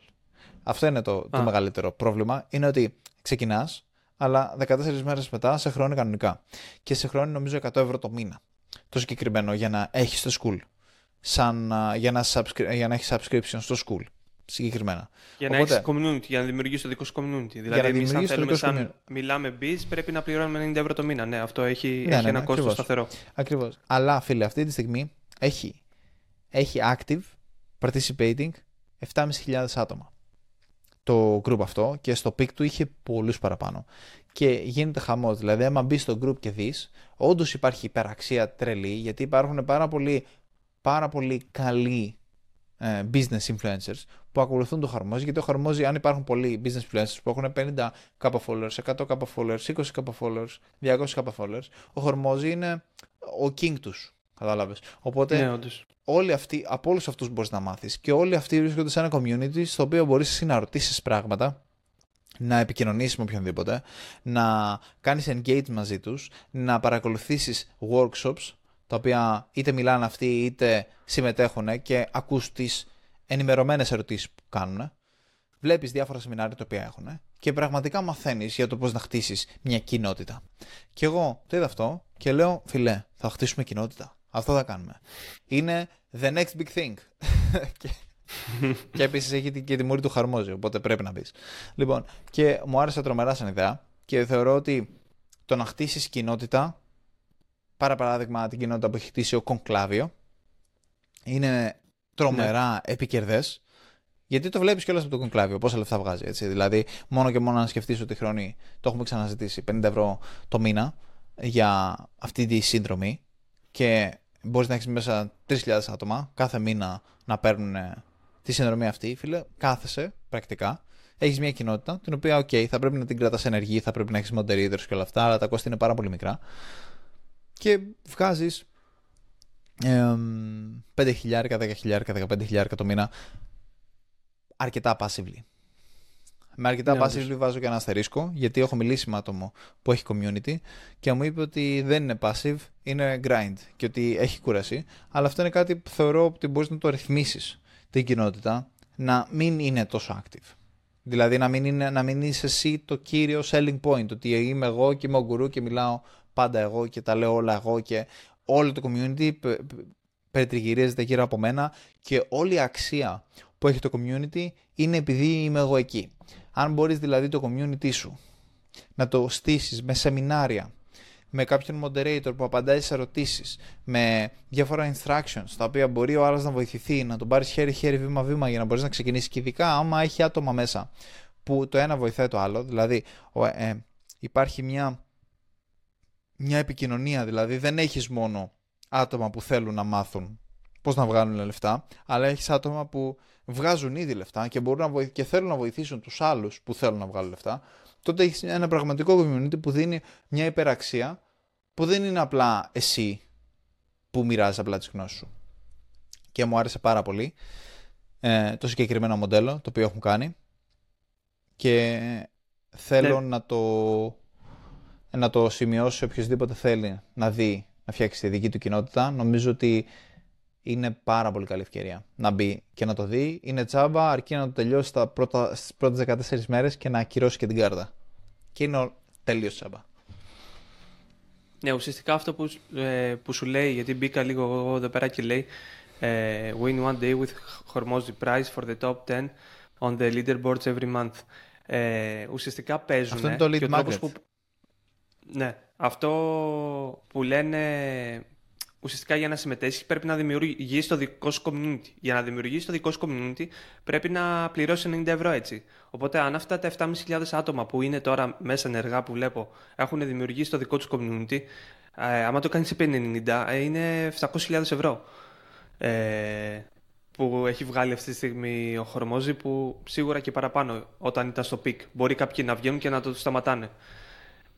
Αυτό είναι το, το μεγαλύτερο πρόβλημα. Είναι ότι ξεκινάς, αλλά 14 μέρες μετά σε χρώνει κανονικά. Και σε χρώνει νομίζω 100 ευρώ το μήνα. Το συγκεκριμένο για να έχεις το school σαν, για, να για να έχεις subscription στο school συγκεκριμένα. Για να έχεις community, για να δημιουργήσεις το δικό σου community. Δηλαδή, εμείς αν θέλουμε σαν μιλάμε biz, πρέπει να πληρώνουμε 90 ευρώ το μήνα. Ναι, αυτό έχει, ναι, έχει ναι, ένα ναι, κόστος σταθερό. Ακριβώς. Αλλά φίλε, αυτή τη στιγμή έχει, έχει active participating 7.500 άτομα το group αυτό και στο peak του είχε πολλούς παραπάνω. Και γίνεται χαμός, δηλαδή άμα μπεις στο group και δεις, όντως υπάρχει υπεραξία τρελή, γιατί υπάρχουν πάρα πολλοί πάρα πολύ καλοί ε, business influencers που ακολουθούν το Χαρμόζι. Γιατί το Χαρμόζι, αν υπάρχουν πολλοί business influencers που έχουν 50k followers, 100k followers, 20k followers, 200k followers, ο Χαρμόζι είναι ο king τους. Κατάλαβες. Οπότε ναι, όλοι αυτοί, από όλους αυτούς μπορείς να μάθεις και όλοι αυτοί βρίσκονται σε ένα community στο οποίο μπορείς να ρωτήσεις πράγματα, να επικοινωνήσεις με οποιονδήποτε, να κάνεις engage μαζί τους, να παρακολουθήσεις workshops τα οποία είτε μιλάνε αυτοί είτε συμμετέχουν και ακούς τις ενημερωμένες ερωτήσεις που κάνουν. Βλέπεις διάφορα σεμινάρια τα οποία έχουν και πραγματικά μαθαίνεις για το πώς να χτίσεις μια κοινότητα. Και εγώ το είδα αυτό και λέω, φιλέ, θα χτίσουμε κοινότητα. Αυτό θα κάνουμε. Είναι the next big thing. και, και επίσης έχει και τη μούρη του χαρμόζει, οπότε πρέπει να μπεις. Λοιπόν, και μου άρεσε τρομερά σαν ιδέα και θεωρώ ότι το να χτίσεις κοινότητα Πάρα παράδειγμα την κοινότητα που έχει χτίσει ο Κονκλάβιο. Είναι τρομερά ναι. επικερδές Γιατί το βλέπεις κιόλας από το κονκλάβιο, πόσα λεφτά βγάζει. Έτσι. Δηλαδή, μόνο και μόνο να σκεφτείς ότι χρονή το έχουμε ξαναζητήσει 50 ευρώ το μήνα για αυτή τη σύνδρομη και μπορείς να έχεις μέσα 3.000 άτομα κάθε μήνα να παίρνουν τη συνδρομή αυτή, φίλε, κάθεσαι πρακτικά. Έχεις μια κοινότητα την οποία, OK, θα πρέπει να την κρατάς ενεργή, θα πρέπει να έχεις moderators και όλα αυτά, αλλά τα κόστη είναι πάρα πολύ μικρά. Και βγάζεις 5.000, 10.000, 15.000 το μήνα αρκετά passively. Με αρκετά ναι, passively βάζω και ένα αστερίσκο, γιατί έχω μιλήσει με άτομο που έχει community και μου είπε ότι δεν είναι passive, είναι grind και ότι έχει κούραση. Αλλά αυτό είναι κάτι που θεωρώ ότι μπορείς να το ρυθμίσεις την κοινότητα να μην είναι τόσο active. Δηλαδή να μην, είναι, να μην είσαι εσύ το κύριο selling point, ότι είμαι εγώ και είμαι ο γκουρού και μιλάω πάντα εγώ και τα λέω όλα εγώ και όλο το community περιτριγυρίζεται γύρω από μένα και όλη η αξία που έχει το community είναι επειδή είμαι εγώ εκεί. Αν μπορείς δηλαδή το community σου να το στήσεις με σεμινάρια, με κάποιον moderator που απαντάει σε ερωτήσεις, με διάφορα instructions, τα οποία μπορεί ο άλλος να βοηθηθεί, να τον πάρεις χέρι-χέρι, βήμα-βήμα για να μπορείς να ξεκινήσεις και ειδικά άμα έχει άτομα μέσα που το ένα βοηθάει το άλλο, δηλαδή ε, υπάρχει μια, μια επικοινωνία, δηλαδή δεν έχεις μόνο άτομα που θέλουν να μάθουν πώς να βγάλουν λεφτά, αλλά έχεις άτομα που βγάζουν ήδη λεφτά και, μπορούν να και θέλουν να βοηθήσουν τους άλλους που θέλουν να βγάλουν λεφτά, τότε έχεις ένα πραγματικό community που δίνει μια υπεραξία που δεν είναι απλά εσύ που μοιράζεις απλά τις γνώσεις σου. Και μου άρεσε πάρα πολύ ε, το συγκεκριμένο μοντέλο το οποίο έχουν κάνει και θέλω ναι. να, το, να το σημειώσει οποιοδήποτε θέλει να δει να φτιάξει τη δική του κοινότητα. Νομίζω ότι είναι πάρα πολύ καλή ευκαιρία να μπει και να το δει. Είναι τσάμπα, αρκεί να το τελειώσει τα πρώτα, στις πρώτες 14 μέρες και να ακυρώσει και την κάρτα. Και είναι τελείως τσάμπα. Ναι, ουσιαστικά αυτό που, ε, που σου λέει, γιατί μπήκα λίγο εγώ εδώ πέρα και λέει ε, Win one day with Hormozy Prize for the top 10 on the leaderboards every month. Ε, ουσιαστικά παίζουν. Αυτό είναι το lead market. Που... Ναι, αυτό που λένε ουσιαστικά για να συμμετέχει πρέπει να δημιουργήσει το δικό σου community. Για να δημιουργήσεις το δικό σου community πρέπει να πληρώσεις 90 ευρώ έτσι. Οπότε αν αυτά τα 7.500 άτομα που είναι τώρα μέσα ενεργά που βλέπω έχουν δημιουργήσει το δικό τους community, ε, άμα το κάνεις σε 50 ε, είναι 700.000 ευρώ. Ε, που έχει βγάλει αυτή τη στιγμή ο Hormozi που σίγουρα και παραπάνω όταν ήταν στο peak. Μπορεί κάποιοι να βγαίνουν και να το σταματάνε.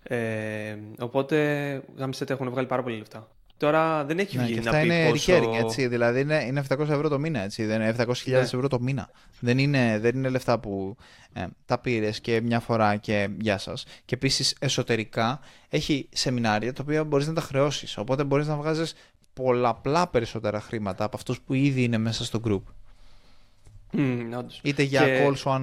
Ε, οπότε γάμησέ τα έχουν βγάλει πάρα πολύ λεφτά. Τώρα δεν έχει ναι, βγει και να πει είναι πόσο... recurring, έτσι. Δηλαδή είναι, είναι 700 ευρώ το μήνα, έτσι. Δεν είναι 700.000 ναι. ευρώ το μήνα. Δεν είναι, δεν είναι λεφτά που ε, τα πήρες και μια φορά και γεια σας. Και επίσης εσωτερικά έχει σεμινάρια τα οποία μπορείς να τα χρεώσεις. Οπότε μπορείς να βγάζεις πολλαπλά περισσότερα χρήματα από αυτούς που ήδη είναι μέσα στο group. Mm, Είτε για και... calls one,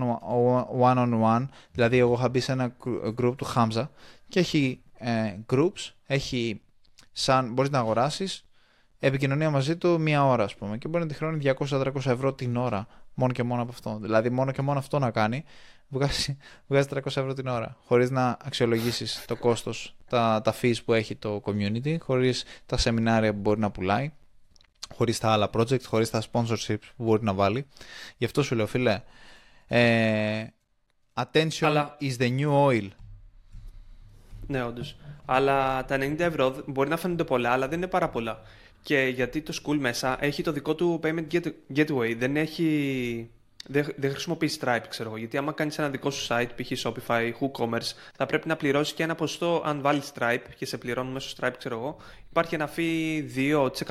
one on one, δηλαδή εγώ είχα μπει σε ένα group του Hamza και έχει ε, groups, έχει σαν μπορείς να αγοράσεις επικοινωνία μαζί του μία ώρα ας πούμε και μπορεί να τη χρεώνει 200-300 ευρώ την ώρα μόνο και μόνο από αυτό. Δηλαδή μόνο και μόνο αυτό να κάνει βγάζει, βγάζει 300 ευρώ την ώρα χωρίς να αξιολογήσεις το κόστος, τα, τα fees που έχει το community, χωρίς τα σεμινάρια που μπορεί να πουλάει, χωρίς τα άλλα project, χωρίς τα sponsorships που μπορεί να βάλει. Γι' αυτό σου λέω φίλε, ε, attention is the new oil. Ναι, όντως. Αλλά τα 90 ευρώ μπορεί να φαίνονται πολλά, αλλά δεν είναι πάρα πολλά. Και γιατί το school μέσα έχει το δικό του payment gateway. Δεν έχει. Δεν, δεν χρησιμοποιείς Stripe, ξέρω εγώ. Γιατί άμα κάνεις ένα δικό σου site, π.χ. Shopify, WooCommerce, θα πρέπει να πληρώσεις και ένα ποσοστό αν βάλεις Stripe και σε πληρώνουν μέσω Stripe, ξέρω εγώ. Υπάρχει ένα fee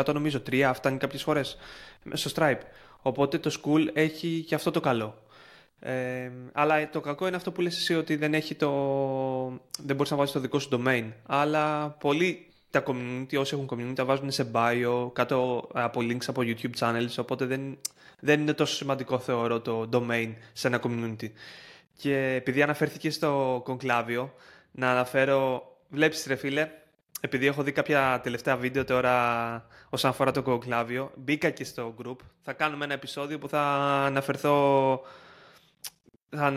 2% νομίζω, 3% φτάνει κάποιες φορές μέσω Stripe. Οπότε το school έχει και αυτό το καλό. Ε, αλλά το κακό είναι αυτό που λες εσύ ότι δεν, έχει το... δεν μπορείς να βάλεις το δικό σου domain. Αλλά πολλοί τα community, όσοι έχουν community, τα βάζουν σε bio, κάτω από links από YouTube channels, οπότε δεν, δεν είναι τόσο σημαντικό θεωρώ το domain σε ένα community. Και επειδή αναφέρθηκε στο κονκλάβιο, να αναφέρω, βλέπεις ρε φίλε, επειδή έχω δει κάποια τελευταία βίντεο τώρα όσον αφορά το κονκλάβιο, μπήκα και στο group, θα κάνουμε ένα επεισόδιο που θα αναφερθώ θα,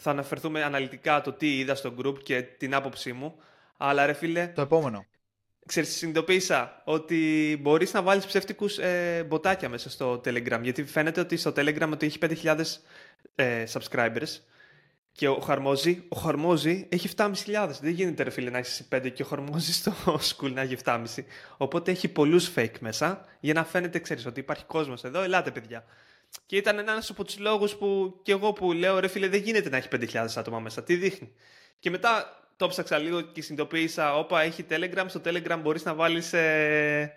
θα αναφερθούμε αναλυτικά το τι είδα στο group και την άποψή μου. Αλλά ρε φίλε. Το επόμενο. Ξέρεις, συνειδητοποίησα ότι μπορείς να βάλεις ψεύτικους ε, μποτάκια μέσα στο Telegram. Γιατί φαίνεται ότι στο Telegram ότι έχει 5.000 ε, subscribers και ο Χαρμόζη, ο Χαρμόζη έχει 7.500. Δεν γίνεται ρε φίλε να έχεις 5 και ο Χαρμόζης στο school να έχει 7.5. Οπότε έχει πολλούς fake μέσα για να φαίνεται, ξέρεις, ότι υπάρχει κόσμος εδώ. Ελάτε παιδιά. Και ήταν ένας από τους λόγους που και εγώ που λέω ρε φίλε δεν γίνεται να έχει 5.000 άτομα μέσα. Τι δείχνει. Και μετά το ψάξα λίγο και συνειδητοποίησα, όπα έχει Telegram, στο Telegram μπορείς να βάλεις ε,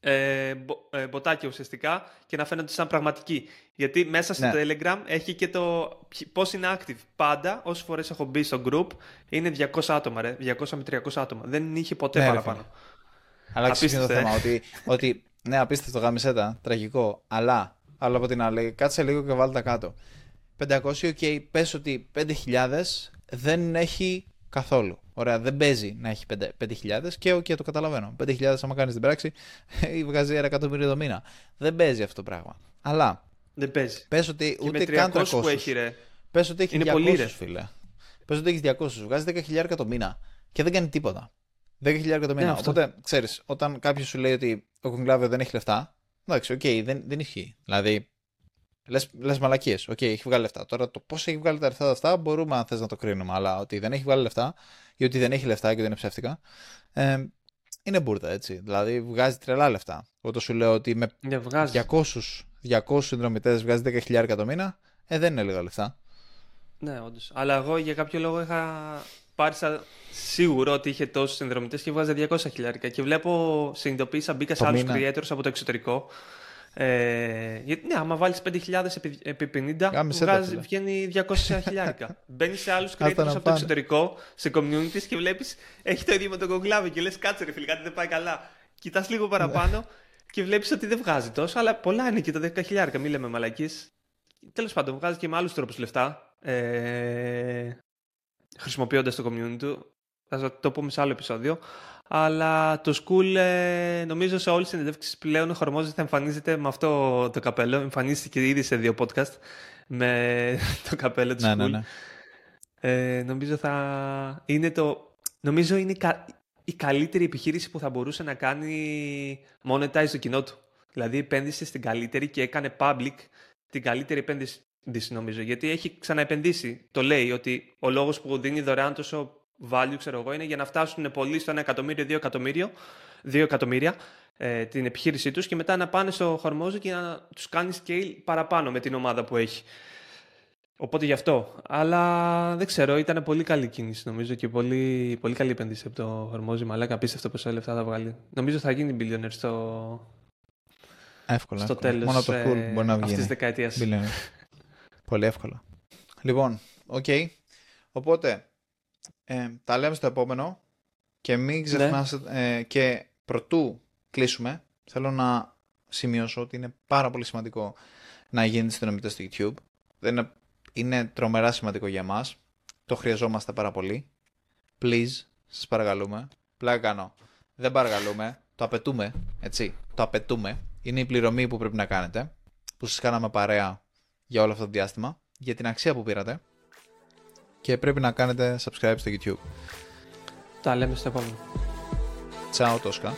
ε, ε, μποτάκια ουσιαστικά και να φαίνονται σαν πραγματική. Γιατί μέσα στο ναι. Telegram έχει και το πώς είναι active. Πάντα, όσες φορές έχω μπει στο group, είναι 200 άτομα, ρε, 200 με 300 άτομα. Δεν είχε ποτέ ναι, παραπάνω. Αλλά ξέρεις το θέμα, ότι, ότι ναι, απίστευτο γάμησέ τα, τραγικό, αλλά, αλλά από την άλλη, κάτσε λίγο και βάλτε τα κάτω. 500, ok, πες ότι 5.000 δεν έχει καθόλου. Ωραία, δεν παίζει να έχει 5.000 και οκ, το καταλαβαίνω. 5.000 άμα κάνεις την πράξη, βγάζει ένα εκατομμύριο το μήνα. Δεν παίζει αυτό το πράγμα. Αλλά. Δεν παίζει. Πες ότι ούτε καν 300 που έχει, ρε. Πες ότι έχει Είναι 200, πολύ, ρε. φίλε. Πες ότι έχει 200, βγάζει 10.000 το μήνα και δεν κάνει τίποτα. 10.000 το μήνα. Ναι, Οπότε, ξέρεις, όταν κάποιος σου λέει ότι ο Κονκλάβιο δεν έχει λεφτά, εντάξει, ok, okay, δεν, δεν ισχύει. Δηλαδή, Λες λες μαλακίες. Ok, okay, έχει βγάλει λεφτά. Τώρα το πώς έχει βγάλει τα λεφτά αυτά μπορούμε αν θες να το κρίνουμε. Αλλά ότι δεν έχει βγάλει λεφτά ή ότι δεν έχει λεφτά και ότι είναι ψεύτικα. Ε, είναι μπούρδα έτσι. Δηλαδή βγάζει τρελά λεφτά. Όταν σου λέω ότι με yeah, 200, 200 συνδρομητές βγάζει 10.000 το μήνα, ε, δεν είναι λίγα λεφτά. Ναι, όντως. Αλλά εγώ για κάποιο λόγο είχα πάρει σίγουρο ότι είχε τόσους συνδρομητές και βγάζει 200 χιλιάρικα. Και βλέπω, συνειδητοποίησα, μπήκα σε άλλους creators από το εξωτερικό ε, γιατί ναι, άμα βάλεις 5.000 επί, επί 50, βγάζει, βγαίνει 200 χιλιάρικα. Μπαίνεις σε άλλους creators από το εξωτερικό, σε communities και βλέπεις έχει το ίδιο με τον κογκλάβι και λες κάτσε ρε φίλε, κάτι δεν πάει καλά. Κοιτάς λίγο παραπάνω και βλέπεις ότι δεν βγάζει τόσο, αλλά πολλά είναι και τα 10 χιλιάρικα, μην λέμε μαλακή. Τέλος πάντων, βγάζει και με άλλους τρόπους λεφτά. Ε, Χρησιμοποιώντας το community του. Θα το πούμε σε άλλο επεισόδιο. Αλλά το school ε, νομίζω σε όλες τις συνεντεύξεις πλέον ο Χορμόζης θα εμφανίζεται με αυτό το καπέλο. Εμφανίστηκε ήδη σε δύο podcast με το καπέλο του ναι, ναι school. Ναι, ναι. Ε, νομίζω θα είναι το... Νομίζω είναι η καλύτερη επιχείρηση που θα μπορούσε να κάνει monetize το κοινό του. Δηλαδή επένδυσε στην καλύτερη και έκανε public την καλύτερη επένδυση νομίζω. Γιατί έχει ξαναεπενδύσει. Το λέει ότι ο λόγος που δίνει δωρεάν τόσο value, ξέρω εγώ, είναι για να φτάσουν πολύ στο 1 εκατομμύριο, 2 εκατομμύριο, 2 εκατομμύρια ε, την επιχείρησή τους και μετά να πάνε στο Χορμόζο και να τους κάνει scale παραπάνω με την ομάδα που έχει. Οπότε γι' αυτό. Αλλά δεν ξέρω, ήταν πολύ καλή κίνηση νομίζω και πολύ, πολύ καλή επένδυση από το Χορμόζι. Μαλάκα, απίστευτο πόσα λεφτά θα βγάλει. Νομίζω θα γίνει billionaire στο, εύκολα, στο τέλος Μόνο το Skool ε, μπορεί να βγει. αυτής της δεκαετίας. πολύ εύκολα. Λοιπόν, ok. Okay. Οπότε, ε, τα λέμε στο επόμενο και μην ξεχνάσετε ε, και προτού κλείσουμε θέλω να σημειώσω ότι είναι πάρα πολύ σημαντικό να γίνετε συνδρομητές στο YouTube. Δεν είναι, είναι τρομερά σημαντικό για μας. Το χρειαζόμαστε πάρα πολύ. Please, σας παρακαλούμε. Πλάκα κάνω. Δεν παρακαλούμε. Το απαιτούμε, έτσι. Το απαιτούμε. Είναι η πληρωμή που πρέπει να κάνετε. Που σας κάναμε παρέα για όλο αυτό το διάστημα. Για την αξία που πήρατε και πρέπει να κάνετε subscribe στο YouTube. Τα λέμε στο επόμενο. Τσάου Τόσκα.